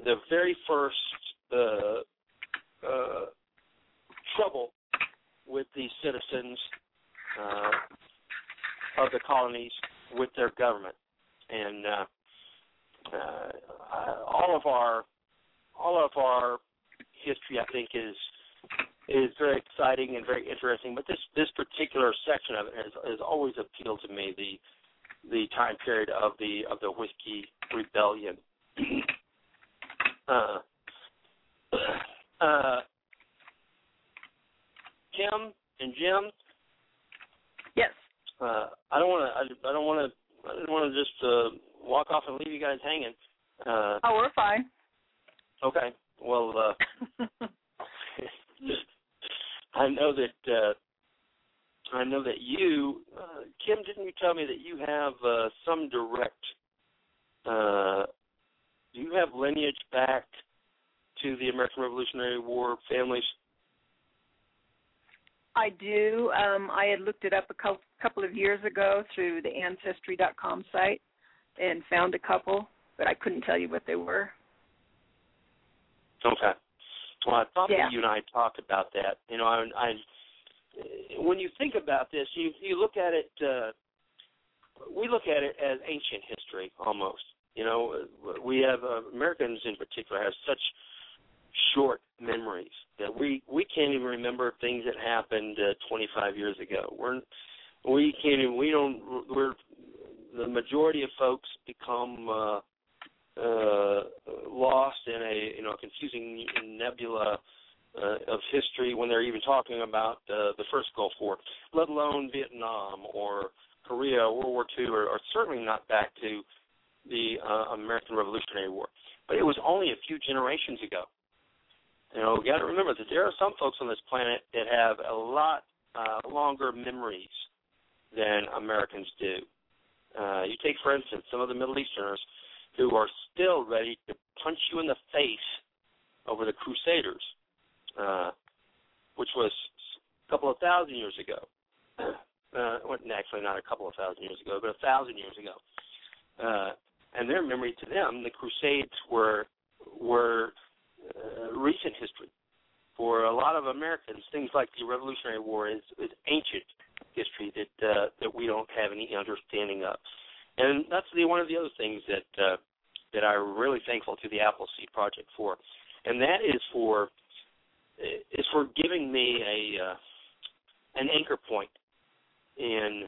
the very first uh, uh, trouble with the citizens uh, of the colonies with their government, and uh, uh, all of our all of our history, I think, is is very exciting and very interesting. But this this particular section of it has, has always appealed to me the the time period of the of the whiskey rebellion. uh, uh, Kim and Jim, Yes. uh, I don't want to. I, I don't want to. I didn't want to just uh, walk off and leave you guys hanging. Uh, Oh, we're fine. okay. Well, uh, I know that. Uh, I know that you, uh, Kim. Didn't you tell me that you have uh, some direct? Uh, do you have lineage back to the American Revolutionary War families? I do. Um, I had looked it up a cou- couple of years ago through the Ancestry.com site and found a couple, but I couldn't tell you what they were. Okay. Well, I thought Yeah. that you and I talked about that. You know, I, I when you think about this, you you look at it. Uh, we look at it as ancient history almost. You know, we have uh, Americans in particular have such short memories that we we can't even remember things that happened uh, 25 years ago. We're we can't even we don't we're the majority of folks become uh, uh, lost in a you know confusing nebula uh, of history when they're even talking about uh, the first Gulf War, let alone Vietnam or Korea, World War II, or, or certainly not back to the uh, American Revolutionary War. But it was only a few generations ago You know, we got to remember that there are some folks on this planet that have a lot uh, longer memories than Americans do. Uh, you take, for instance, some of the Middle Easterners who are still ready to punch you in the face over the Crusaders, uh, which was a couple of thousand years ago. Uh, well, actually, not a couple of thousand years ago, but a thousand years ago. Uh, and their memory to them, the Crusades were were uh, recent history. For a lot of Americans, things like the Revolutionary War is, is ancient history that uh, that we don't have any understanding of. And that's the one of the other things that uh, that I'm really thankful to the Appleseed Project for, and that is for is for giving me a uh, an anchor point in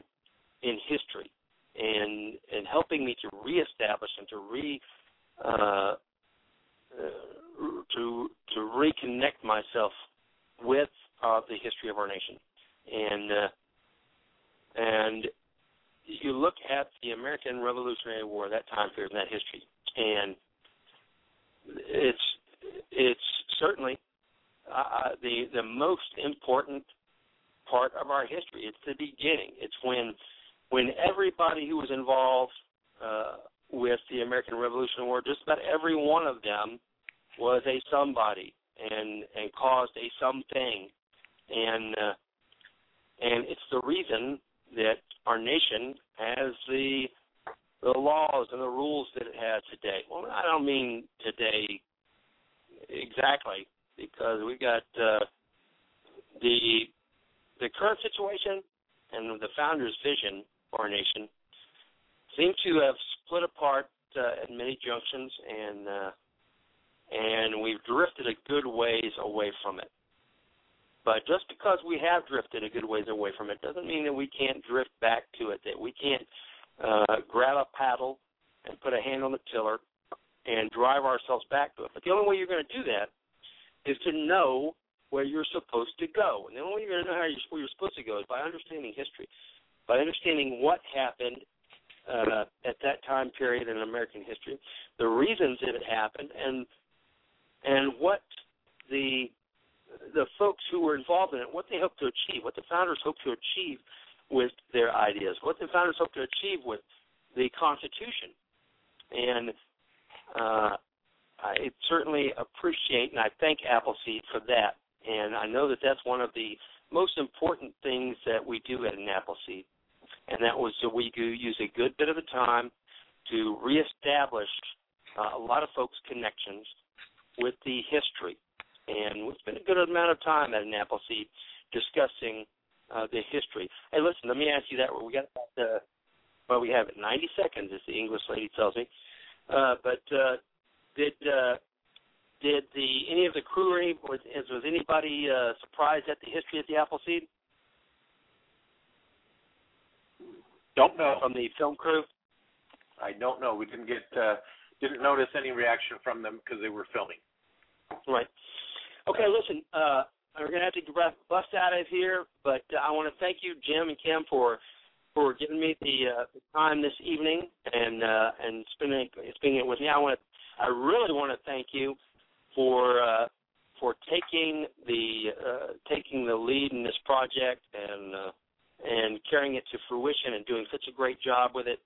in history and and helping me to reestablish and to re uh, uh, to to reconnect myself with uh, the history of our nation and uh, and you look at the American Revolutionary War that time period in that history and it's it's certainly uh, the the most important part of our history. It's the beginning. It's when when everybody who was involved uh, with the American Revolutionary War, just about every one of them was a somebody and and caused a something, and uh, and it's the reason that our nation has the the laws and the rules that it has today. Well, I don't mean today exactly because we got uh, the the current situation and the founder's vision our nation seem to have split apart uh, at many junctions, and uh, and we've drifted a good ways away from it. But just because we have drifted a good ways away from it doesn't mean that we can't drift back to it. That we can't uh, grab a paddle and put a hand on the tiller and drive ourselves back to it. But the only way you're going to do that is to know where you're supposed to go. And the only way you're going to know how you're, where you're supposed to go is by understanding history, by understanding what happened uh, at that time period in American history, the reasons that it happened, and and what the the folks who were involved in it, what they hoped to achieve, what the founders hoped to achieve with their ideas, what the founders hoped to achieve with the Constitution. And uh, I certainly appreciate and I thank Appleseed for that and I know that that's one of the most important things that we do at Appleseed, and that was that we do use a good bit of the time to reestablish uh, a lot of folks' connections with the history. And we spent a good amount of time at Appleseed discussing uh, the history. Hey, listen, let me ask you that. We got about uh, well, we have it 90 seconds, as the English lady tells me. Uh, but uh, did uh, did the any of the crew or any was, was anybody uh, surprised at the history of the Appleseed? Don't know from the film crew. I don't know. We didn't get uh, didn't notice any reaction from them because they were filming. Right. Okay. Listen, uh, we're gonna have to bust out of here, but uh, I want to thank you, Jim and Kim, for for giving me the, uh, the time this evening and uh, and spending spending it with me. I want to I really want to thank you for uh, for taking the uh, taking the lead in this project and uh, and carrying it to fruition and doing such a great job with it.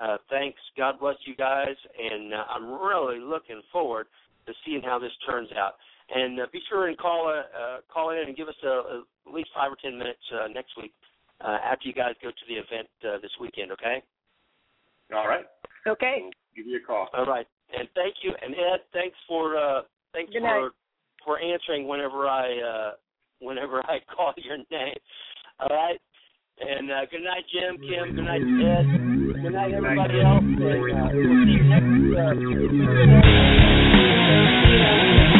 Uh, thanks. God bless you guys, and uh, I'm really looking forward to seeing how this turns out. And uh, be sure and call uh, uh, call in and give us a, a, at least five or ten minutes uh, next week uh, after you guys go to the event uh, this weekend. Okay. All right. Okay. We'll give you a call. All right. And thank you. And Ed, thanks for uh, Thanks Good for night. for answering whenever I uh whenever I call your name. All right. And uh, good night, Jim, Kim. Good night, Ed. Good night, everybody else. And, uh, we'll see you next. Uh,